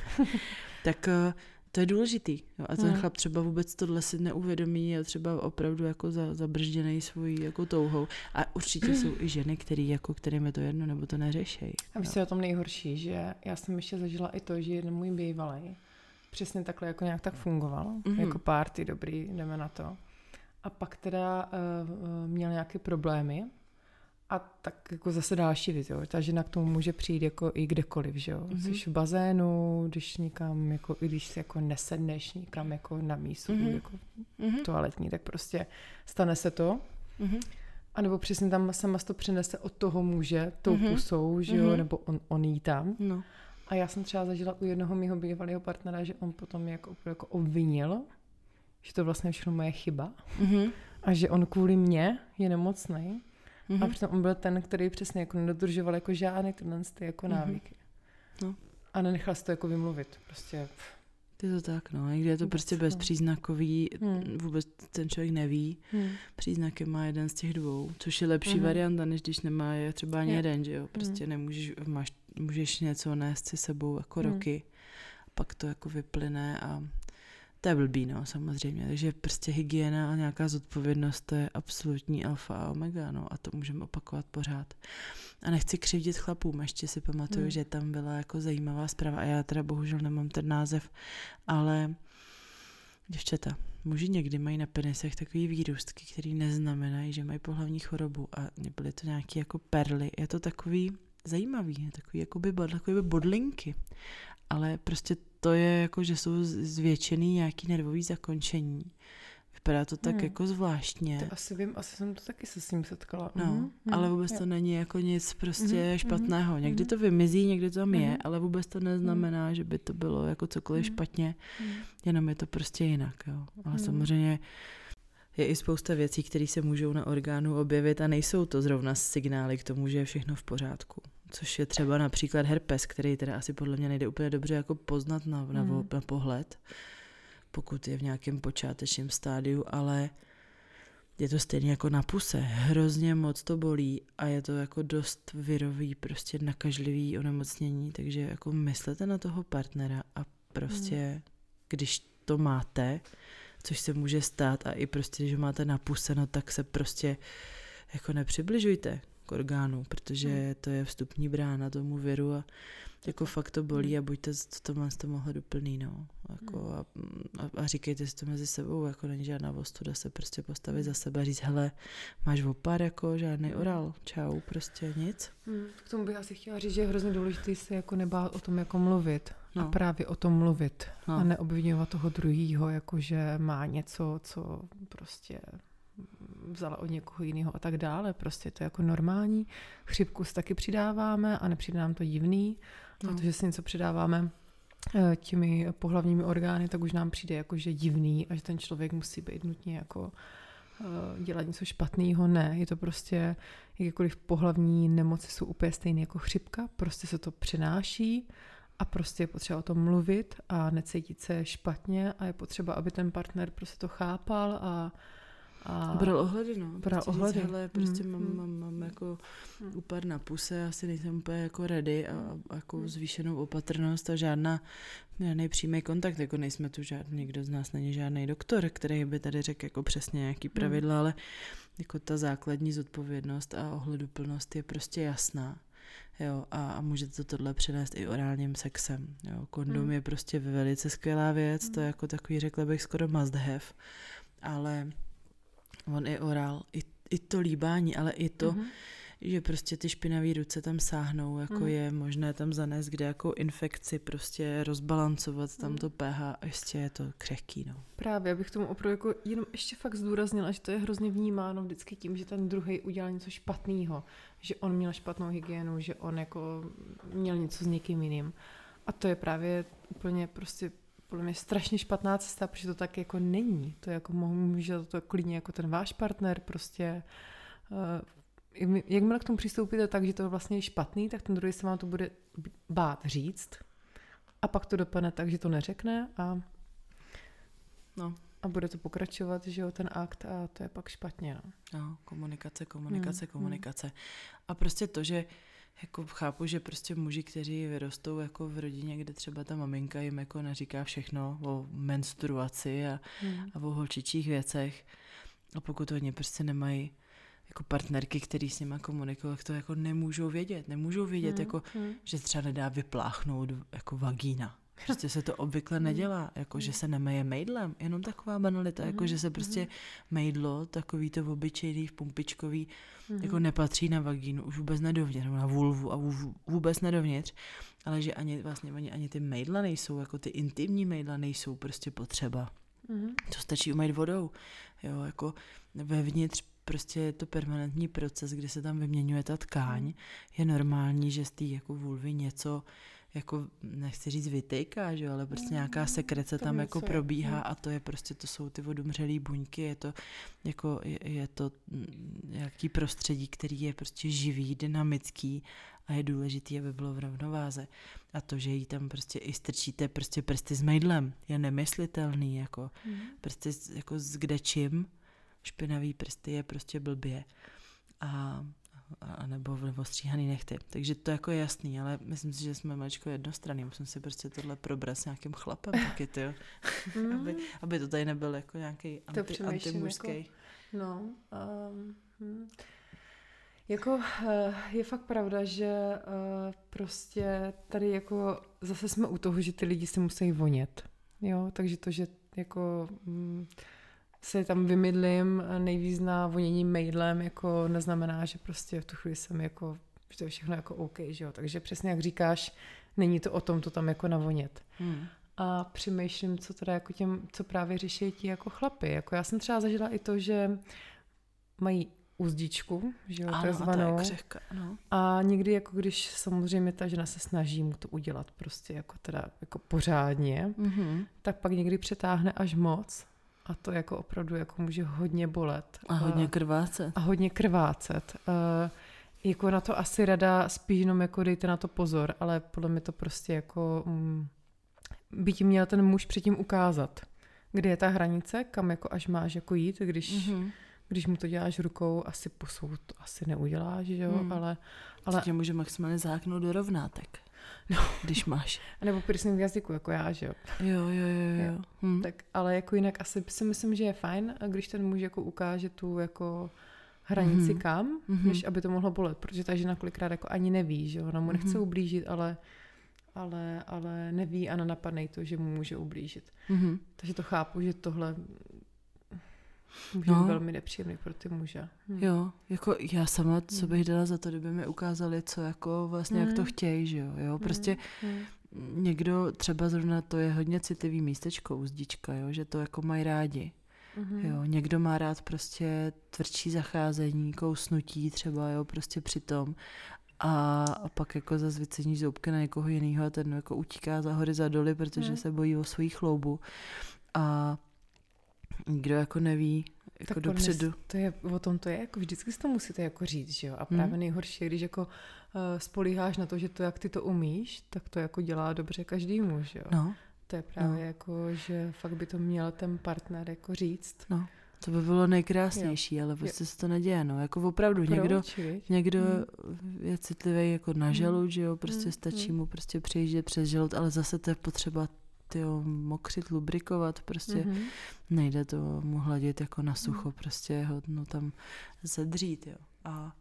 tak uh, to je důležitý. Jo? A ten hmm. chlap třeba vůbec tohle si neuvědomí, je třeba opravdu jako za, zabržděný svojí jako touhou. A určitě jsou i ženy, který, jako, kterým je to jedno, nebo to neřešejí. A víš, o tom nejhorší, že já jsem ještě zažila i to, že jeden můj bývalý přesně takhle jako nějak tak fungoval. Mm-hmm. Jako party, dobrý, jdeme na to. A pak teda uh, měl nějaké problémy a tak jako zase další věc, jo. Ta žena k tomu může přijít jako i kdekoliv, že jo. Mm-hmm. Jsi v bazénu, když někam, jako, i když si jako nesedneš někam jako na místu, mm-hmm. jako mm-hmm. toaletní, tak prostě stane se to. Mm-hmm. A nebo přesně tam sama to přenese od toho muže tou mm-hmm. pusou, že jo, mm-hmm. nebo on, on jí tam. No. A já jsem třeba zažila u jednoho mého bývalého partnera, že on potom jako, jako obvinil, že to vlastně všechno moje chyba mm-hmm. a že on kvůli mě je nemocný. Mm-hmm. A přitom on byl ten, který přesně jako nedodržoval jako žádné tyhle ty jako mm-hmm. návyky. No. A nenechal si to jako vymluvit. Prostě pff. Je to tak, no. Někdy je to prostě bezpříznakový, hmm. vůbec ten člověk neví. Hmm. Příznaky má jeden z těch dvou, což je lepší hmm. varianta, než když nemá je třeba ani je. jeden, že jo. Prostě hmm. nemůžeš, máš, můžeš něco nést si sebou jako hmm. roky, pak to jako vyplyne a to je blbý, no, samozřejmě. Takže prostě hygiena a nějaká zodpovědnost, to je absolutní alfa a omega, no, a to můžeme opakovat pořád. A nechci křivdit chlapům, ještě si pamatuju, hmm. že tam byla jako zajímavá zpráva a já teda bohužel nemám ten název, ale děvčata, muži někdy mají na penisech takový výrůstky, který neznamenají, že mají pohlavní chorobu a byly to nějaké jako perly. Je to takový zajímavý, takový jakoby, takový bodlinky ale prostě to je jako, že jsou zvětšený nějaký nervový zakončení. Vypadá to tak hmm. jako zvláštně. To asi vím, asi jsem to taky se s tím setkala. No, mm-hmm. ale vůbec to není jako nic prostě mm-hmm. špatného. Někdy mm-hmm. to vymizí, někdy to tam mm-hmm. je, ale vůbec to neznamená, že by to bylo jako cokoliv mm-hmm. špatně, mm-hmm. jenom je to prostě jinak. Jo. Ale mm-hmm. samozřejmě je i spousta věcí, které se můžou na orgánu objevit a nejsou to zrovna signály k tomu, že je všechno v pořádku což je třeba například herpes, který teda asi podle mě nejde úplně dobře jako poznat na, na, mm. na pohled, pokud je v nějakém počátečním stádiu, ale je to stejně jako na puse. Hrozně moc to bolí a je to jako dost virový, prostě nakažlivý onemocnění, takže jako myslete na toho partnera a prostě, mm. když to máte, což se může stát a i prostě, když máte na puse, no tak se prostě jako nepřibližujte k orgánu, protože hmm. to je vstupní brána tomu viru a jako fakt to bolí hmm. a buďte to má z toho doplný, no. Jako hmm. a, a, a, říkejte si to mezi sebou, jako není žádná vostuda se prostě postavit za sebe a říct, hele, máš opar, jako žádný oral, čau, prostě nic. K tomu bych asi chtěla říct, že je hrozně důležité se jako nebát o tom, jako mluvit. No. A právě o tom mluvit. No. A neobvinovat toho druhého, jako že má něco, co prostě vzala od někoho jiného a tak dále. Prostě to je jako normální. Chřipku si taky přidáváme a nepřijde nám to divný, no. protože si něco přidáváme eh, těmi pohlavními orgány, tak už nám přijde jako, že divný a že ten člověk musí být nutně jako eh, dělat něco špatného. Ne, je to prostě, jakékoliv pohlavní nemoci jsou úplně stejné jako chřipka, prostě se to přenáší a prostě je potřeba o tom mluvit a necítit se špatně a je potřeba, aby ten partner prostě to chápal a a bral ohledy, no. Bral prostě ohledy. Říct, hele, prostě mm, mám, mm. mám, mám jako mm. upad na puse, asi nejsem úplně jako ready a, a jako mm. zvýšenou opatrnost a žádná, žádný přímý kontakt, jako nejsme tu žádný, nikdo z nás není žádný doktor, který by tady řekl jako přesně nějaký pravidla, mm. ale jako ta základní zodpovědnost a ohleduplnost je prostě jasná. Jo, a, a můžete to tohle přinést i orálním sexem. Jo. Kondom Mm. je prostě velice skvělá věc, to je Mm. jako takový, řekla bych, skoro must have, ale on i orál, i, i to líbání, ale i to, Mhm. že prostě ty špinavé ruce tam sáhnou, jako Mm. je možné tam zanést kde jako infekci, prostě rozbalancovat tam Mm. to pH a ještě je to křehký, no. Právě, abych tomu opravdu jako jenom ještě fakt zdůraznila, že to je hrozně vnímáno vždycky tím, že ten druhý udělal něco špatného, že on měl špatnou hygienu, že on jako měl něco s někým jiným. A to je právě úplně prostě podle mě strašně špatná cesta, protože to tak jako není. To jako mohu- může to klidně jako ten váš partner prostě uh, jakmile k tomu přistoupíte tak, že to je vlastně špatný, tak ten druhý se vám to bude bát říct a pak to dopadne tak, že to neřekne a No, a bude to pokračovat, že jo, ten akt a to je pak špatně, no. no komunikace, komunikace, Mm, komunikace. A prostě to, že jako chápu, že prostě muži, kteří vyrostou jako v rodině, kde třeba ta maminka jim jako neříká všechno o menstruaci a, Hmm. a o holčičích věcech. A pokud oni prostě nemají jako partnerky, který s nima komunikují, tak to jako nemůžou vědět. Nemůžou vědět, Hmm. jako, Hmm. že třeba nedá vypláchnout jako vagína. Prostě se to obvykle nedělá, jako že se nemeje mejdlem, jenom taková banalita, jako že se prostě mejdlo, takový to obyčejný, pumpičkový, Mhm. jako nepatří na vagínu, už vůbec ne dovnitř, nebo na vulvu a vů- vůbec ne dovnitř, ale že ani vlastně ani, ani ty mejdla nejsou, jako ty intimní mejdla nejsou prostě potřeba. Mhm. To stačí umýt vodou. Jo, jako vevnitř prostě je to permanentní proces, kdy se tam vyměňuje ta tkáň. Je normální, že z té jako vulvy něco jako, nechci říct vytejká, že jo, ale prostě nějaká sekrece tam jako probíhá Mm. a to je prostě, to jsou ty odumřelé buňky, je to jako, je, je to mm, nějaký prostředí, který je prostě živý, dynamický a je důležitý, aby bylo v rovnováze. A to, že jí tam prostě i strčíte prostě prsty s mejdlem, je nemyslitelný, jako Mhm. prsty s- jako s kde čím, špinavý prsty je prostě blbě. A, a nebo, nebo stříhaný nechty. Takže to jako je jasný, ale myslím si, že jsme maličko jednostranný. Musím si prostě tohle probrat s nějakým chlapem taky, ty, Mhm. aby, aby to tady nebyl jako nějaký anti, antimužský. jako- No, um, hm. jako eh, je fakt pravda, že eh, prostě tady jako zase jsme u toho, že ty lidi se musí vonět. Jo, takže to, že jako mm, se tam vymydlím nejvíc na vonění mailem, jako neznamená, že prostě v tu chvíli jsem jako, že to je všechno jako OK, že jo. Takže přesně jak říkáš, není to o tom to tam jako navonět Hmm. a přemýšlím, co teda jako těm, co právě řeší ti jako chlapy. Jako já jsem třeba zažila i to, že mají uzdičku, že jo, Ano, a takzvanou. křehka, no. A někdy, jako když samozřejmě ta žena se snaží mu to udělat prostě jako teda jako pořádně, Mm-hmm. tak pak někdy přetáhne až moc a to jako opravdu jako může hodně bolet. A hodně krváce. a hodně krvácet. Uh, jako na to asi rada spíš jenom jako dejte na to pozor, ale podle mě to prostě jako mm, by ti měl ten muž předtím ukázat, kde je ta hranice, kam jako až máš jako jít, když, mm-hmm. Když mu to děláš rukou, asi pusou to asi neuděláš, že jo, ale, Ale... ale Tě může maximálně záknout do rovnátek, No. když máš. nebo piercing v jazyku, jako já, že jo. Jo, jo, jo, jo. Jo. Hm. Tak, ale jako jinak asi si myslím, že je fajn, když ten muž jako ukáže tu jako hranici Mhm. kam, Mhm. než aby to mohlo bolet, protože ta žena kolikrát jako ani neví, že ona mu nechce Mhm. ublížit, ale, ale, ale neví a nenapadne to, že mu může ublížit. Mhm. Takže to chápu, že tohle může No. velmi nepříjemný pro ty muže. Hm. Jo, jako já sama, co Hmm. bych dala za to, kdyby mi ukázali, co jako vlastně, jak to Hmm. chtějí, že jo, jo, prostě Hm. někdo, třeba zrovna to je hodně citlivý místečko, uzdička, jo, že to jako mají rádi, Mhm. jo, někdo má rád prostě tvrdší zacházení, kousnutí třeba, jo, prostě při tom a, a pak jako zase vycení zoubky na někoho jiného a ten jako utíká za hory, za doly, protože Hmm. se bojí o svůj chloubu a nikdo jako neví, jako Tak dopředu. To je, o tom to je, jako vždycky si to musíte jako říct, že jo. A Hmm. právě nejhorší je, když jako uh, spolíháš na to, že to, jak ty to umíš, tak to jako dělá dobře každému, že jo. No, To je právě No. jako, že fakt by to měl ten partner jako říct. no, to by bylo nejkrásnější, ale prostě se to neděje, no, jako opravdu, někdo, Proč, viď? někdo Hmm. je citlivý jako na Hmm. žalud, že jo, prostě Hmm, stačí hmm. mu prostě přejíždět přes žalud, ale zase to je potřeba tyjo, mokřit, lubrikovat, prostě Mhm. nejde to mu hladit jako na sucho, prostě ho no, tam sedřít, jo. A,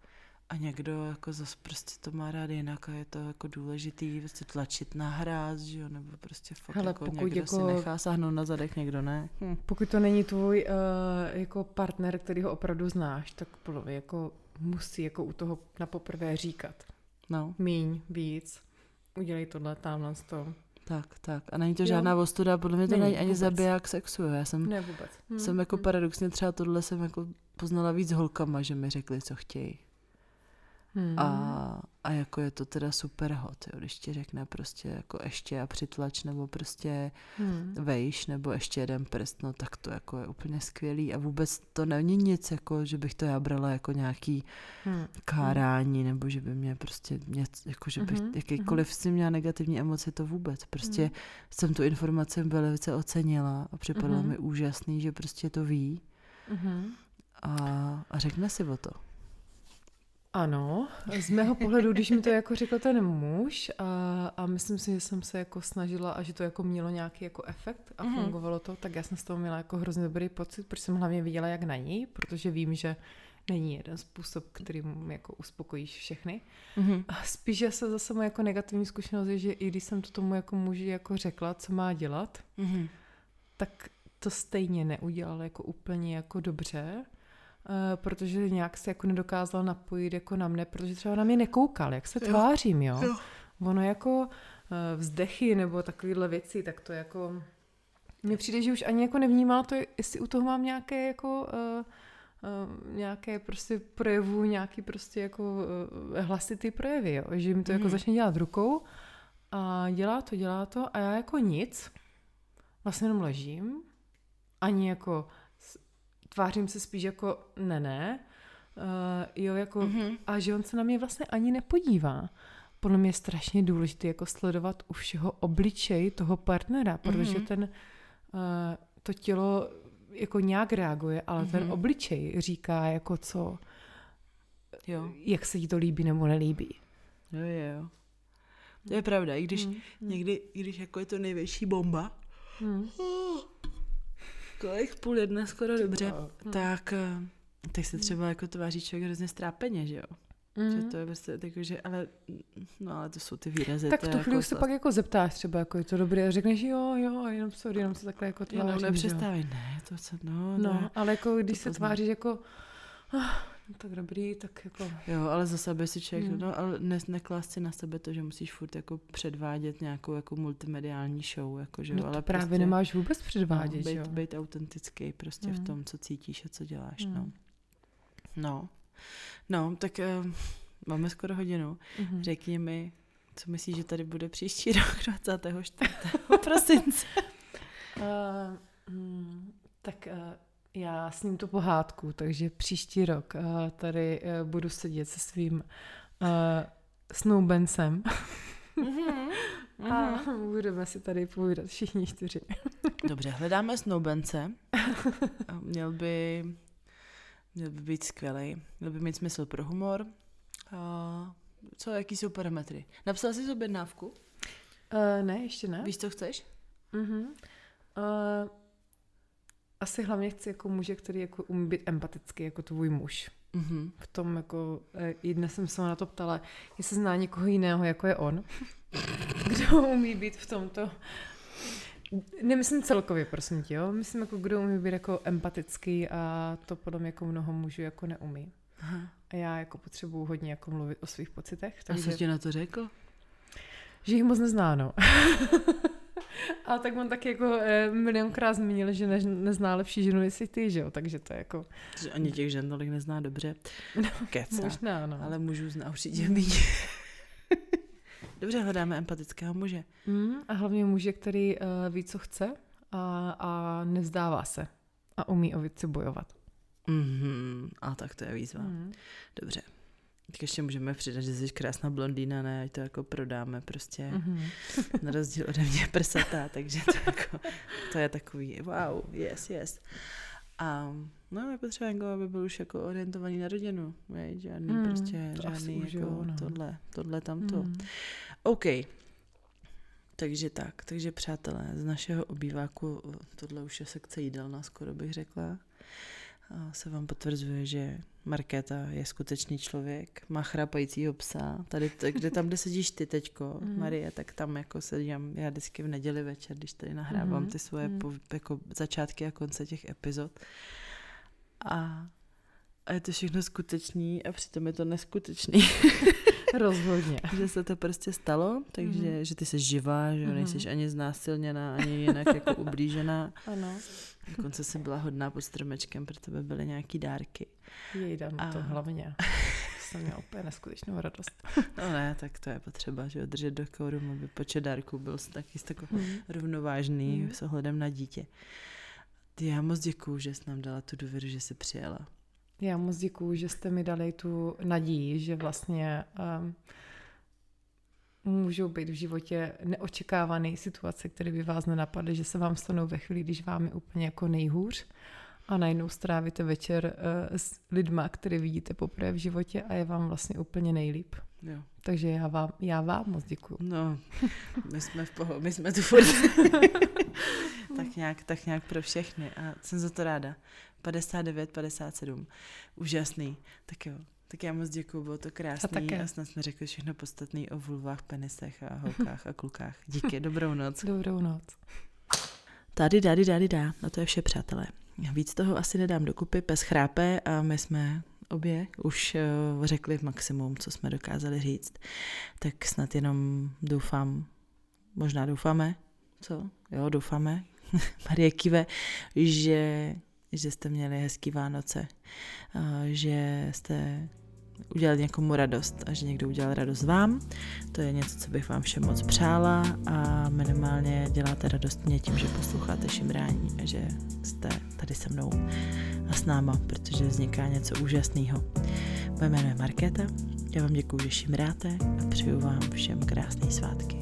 a někdo jako zase prostě to má rád jinak a je to jako důležitý prostě tlačit na hráz, že jo, nebo prostě fakt Hele, jako pokud někdo jako- si nechá sáhnout na zadek, někdo ne. Hm. Pokud to není tvůj uh, jako partner, který ho opravdu znáš, tak podle mě jako musí jako u toho na poprvé říkat. No, Míň, víc, udělej tohle, tamhle to. Tak, tak. A není to Jo. žádná ostuda, podle mě to Není, není ani vůbec. zabiják sexu. Já jsem, Ne vůbec. Hm, jsem jako hm. paradoxně třeba tohle jsem jako poznala víc holkama, že mi řekli, co chtějí. Hmm. A, a jako je to teda super hot, jo, když ti řekne prostě jako ještě a přitlač, nebo prostě Hmm. vejš, nebo ještě jeden prst, no tak to jako je úplně skvělý a vůbec to není nic, jako že bych to já brala jako nějaký Hmm. kárání, nebo že by mě prostě něco, jako že bych Mhm, jakýkoliv s tím měla negativní emoci, to vůbec. Prostě Mhm. jsem tu informaci velice ocenila a připadalo Mhm. mi úžasný, že prostě to ví Mhm. a, a řekne si o to. Ano, z mého pohledu, když mi to jako řekl ten muž a, a myslím si, že jsem se jako snažila a že to jako mělo nějaký jako efekt a Mhm. fungovalo to, tak já jsem z toho měla jako hrozně dobrý pocit, protože jsem hlavně viděla jak na ní, protože vím, že není jeden způsob, kterým jako uspokojíš všechny. Mhm. A spíš já se zase moje jako negativní zkušenost je, že i když jsem to tomu jako muži jako řekla, co má dělat, Mhm. tak to stejně neudělal jako úplně jako dobře, protože nějak se jako nedokázal napojit jako na mne, protože třeba na mě nekoukal, jak se Jo. tvářím, jo. Jo. Ono jako eh, vzdechy nebo takovéhle věci, tak to jako... Mně přijde, že už ani jako nevnímal to, jestli u toho mám nějaké jako... Uh, uh, nějaké prostě projevu, nějaký prostě jako uh, hlasitý projevy, jo? že mi to jako Mhm. začne dělat rukou a dělá to, dělá to a já jako nic, vlastně jenom ležím, ani jako tvářím se spíš jako ne, ne, uh, jo, jako Mhm. a že on se na mě vlastně ani nepodívá. Podle mě je strašně důležité jako sledovat u všeho obličej toho partnera, protože Mhm. ten, uh, to tělo jako nějak reaguje, ale ten Mhm. obličej říká jako co, Jo. jak se jí to líbí nebo nelíbí. Jo, jo, jo. To je pravda, i když Hmm. někdy, i když jako je to největší bomba, Hmm. Kolik půl jedné skoro dobře, Hmm. tak, eh, tak se třeba jako tváří člověk hrozně strápeně, že jo? Že to je prostě jako, že, ale, no ale to jsou ty výrazy. tak to v tu jako chvíli se slas- pak jako zeptáš třeba, jako je to dobré a řekneš jo, jo, jenom sorry, jenom se takhle jako tvářím. Jenom nepřestávej, ne, to se, no, No, ne. ale jako když to se poznám. tváříš jako ah, no tak dobrý, tak jako Jo, ale za sebe si člověk, Hmm. no, ale ne, neklást si na sebe to, že musíš furt jako předvádět nějakou jako multimediální show, jako, že jo, no to ale právě prostě, nemáš vůbec předvádět, no, že jo? být, být autentický prostě v Hmm. tom, co cítíš a co děláš, no. Hmm. No, no, tak uh, máme skoro hodinu. Mhm. Řekni mi, co myslíš, že tady bude příští rok 24. prosince? Uh, mm, tak uh, já s ním tu pohádku, takže příští rok uh, tady uh, budu sedět se svým uh, snoubencem Mhm, a budeme si tady povídat všichni čtyři. Dobře, hledáme snoubence. Měl by, měl by být skvělý. Měl by mít smysl pro humor. A co, jaký jsou parametry? Napsal jsi objednávku? Uh, ne, ještě ne. Víš, co chceš? Uh-huh. Uh, asi hlavně chci jako muže, který jako umí být empatický, jako tvůj muž. Mhm. V tom jako, eh, i dnes jsem se na to ptala, jestli zná někoho jiného, jako je on. Kdo umí být v tomto Nemyslím celkově, prosím tě, jo. Myslím, jako kdo umí být jako empatický a to podle mě jako mnoho mužů jako neumí. Aha. A já jako potřebuju hodně jako mluvit o svých pocitech, A takže, co ti na to řekl? že jich moc nezná, no. a tak on taky jako eh, milionkrát zmínil, že ne, nezná lepší ženu, jsi ty, že jo, takže to je jako, Že ani těch žen tolik nezná dobře. Keca. možná, no. Ale mužů zná určitě méně. Dobře, hledáme empatického muže. Mm, a hlavně muže, který uh, ví, co chce a, a nevzdává se a umí o věci bojovat. Mhm. A tak to je výzva. Mm. Dobře. Tak ještě můžeme přidat, že jsi krásná blondýna, ne? Ať to jako prodáme prostě. Mm-hmm. Na rozdíl ode mě prsatá, takže to, jako, to je takový wow, yes, yes. A no, je potřeba jako, aby byl už jako orientovaný na rodinu, veď? žádný Mm, prostě, to žádný jako jo, no. tohle, tohle, tamto. Mm. OK. Takže tak, takže přátelé, z našeho obýváku, tohle už je sekce jídelna, skoro bych řekla. Se vám potvrzuje, že Markéta je skutečný člověk, má chrápajícího psa. Tady, kde tam, kde sedíš ty teďko, mm. Marie, tak tam jako sedím já vždycky v neděli večer, když tady nahrávám mm. ty svoje mm. po, jako začátky a konce těch epizod. A, a je to všechno skutečný a přitom je to neskutečný. Rozhodně. že se to prostě stalo, takže mm-hmm. že ty jsi živá, že mm-hmm. nejsi ani znásilněná, ani jinak jako ublížená. Ano. Dokonce jsi byla hodná pod stromečkem, pro tebe byly nějaký dárky. Jej, no a... to hlavně. jsem měla úplně neskutečnou radost. no ne, tak to je potřeba, že držet do kóru, aby počet dárků byl taky takový mm. rovnovážný mm. s ohledem na dítě. Já moc děkuju, že jsi nám dala tu důvěru, že jsi přijela. Já moc děkuju, že jste mi dali tu naději, že vlastně um, můžou být v životě neočekávané situace, které by vás nenapadly, že se vám stanou ve chvíli, když vám je úplně jako nejhůř a najednou strávíte večer uh, s lidma, které vidíte poprvé v životě a je vám vlastně úplně nejlíp. Jo. Takže já vám, já vám moc děkuju. No, my jsme v pohodě, my jsme tu furt. tak, nějak, tak nějak pro všechny a jsem za to ráda. 59, 57. Úžasný. Tak jo, tak já moc děkuju, bylo to krásný a, a snad jsme řekli všechno podstatné o vulvách, penisech a holkách a klukách. Díky, dobrou noc. Dobrou noc. Tady, tady, tady, dá. No to je vše, přátelé. Víc toho asi nedám dokupy, pes chrápe a my jsme obě už uh, řekli maximum, co jsme dokázali říct. Tak snad jenom doufám, možná doufáme, co? Jo, doufáme, Marie Kive, že že jste měli hezký Vánoce, že jste udělali někomu radost a že někdo udělal radost vám. To je něco, co bych vám všem moc přála a minimálně děláte radost mě tím, že posloucháte šimrání a že jste tady se mnou a s náma, protože vzniká něco úžasného. Moje jméno je Markéta, já vám děkuji, že šimráte a přeju vám všem krásné svátky.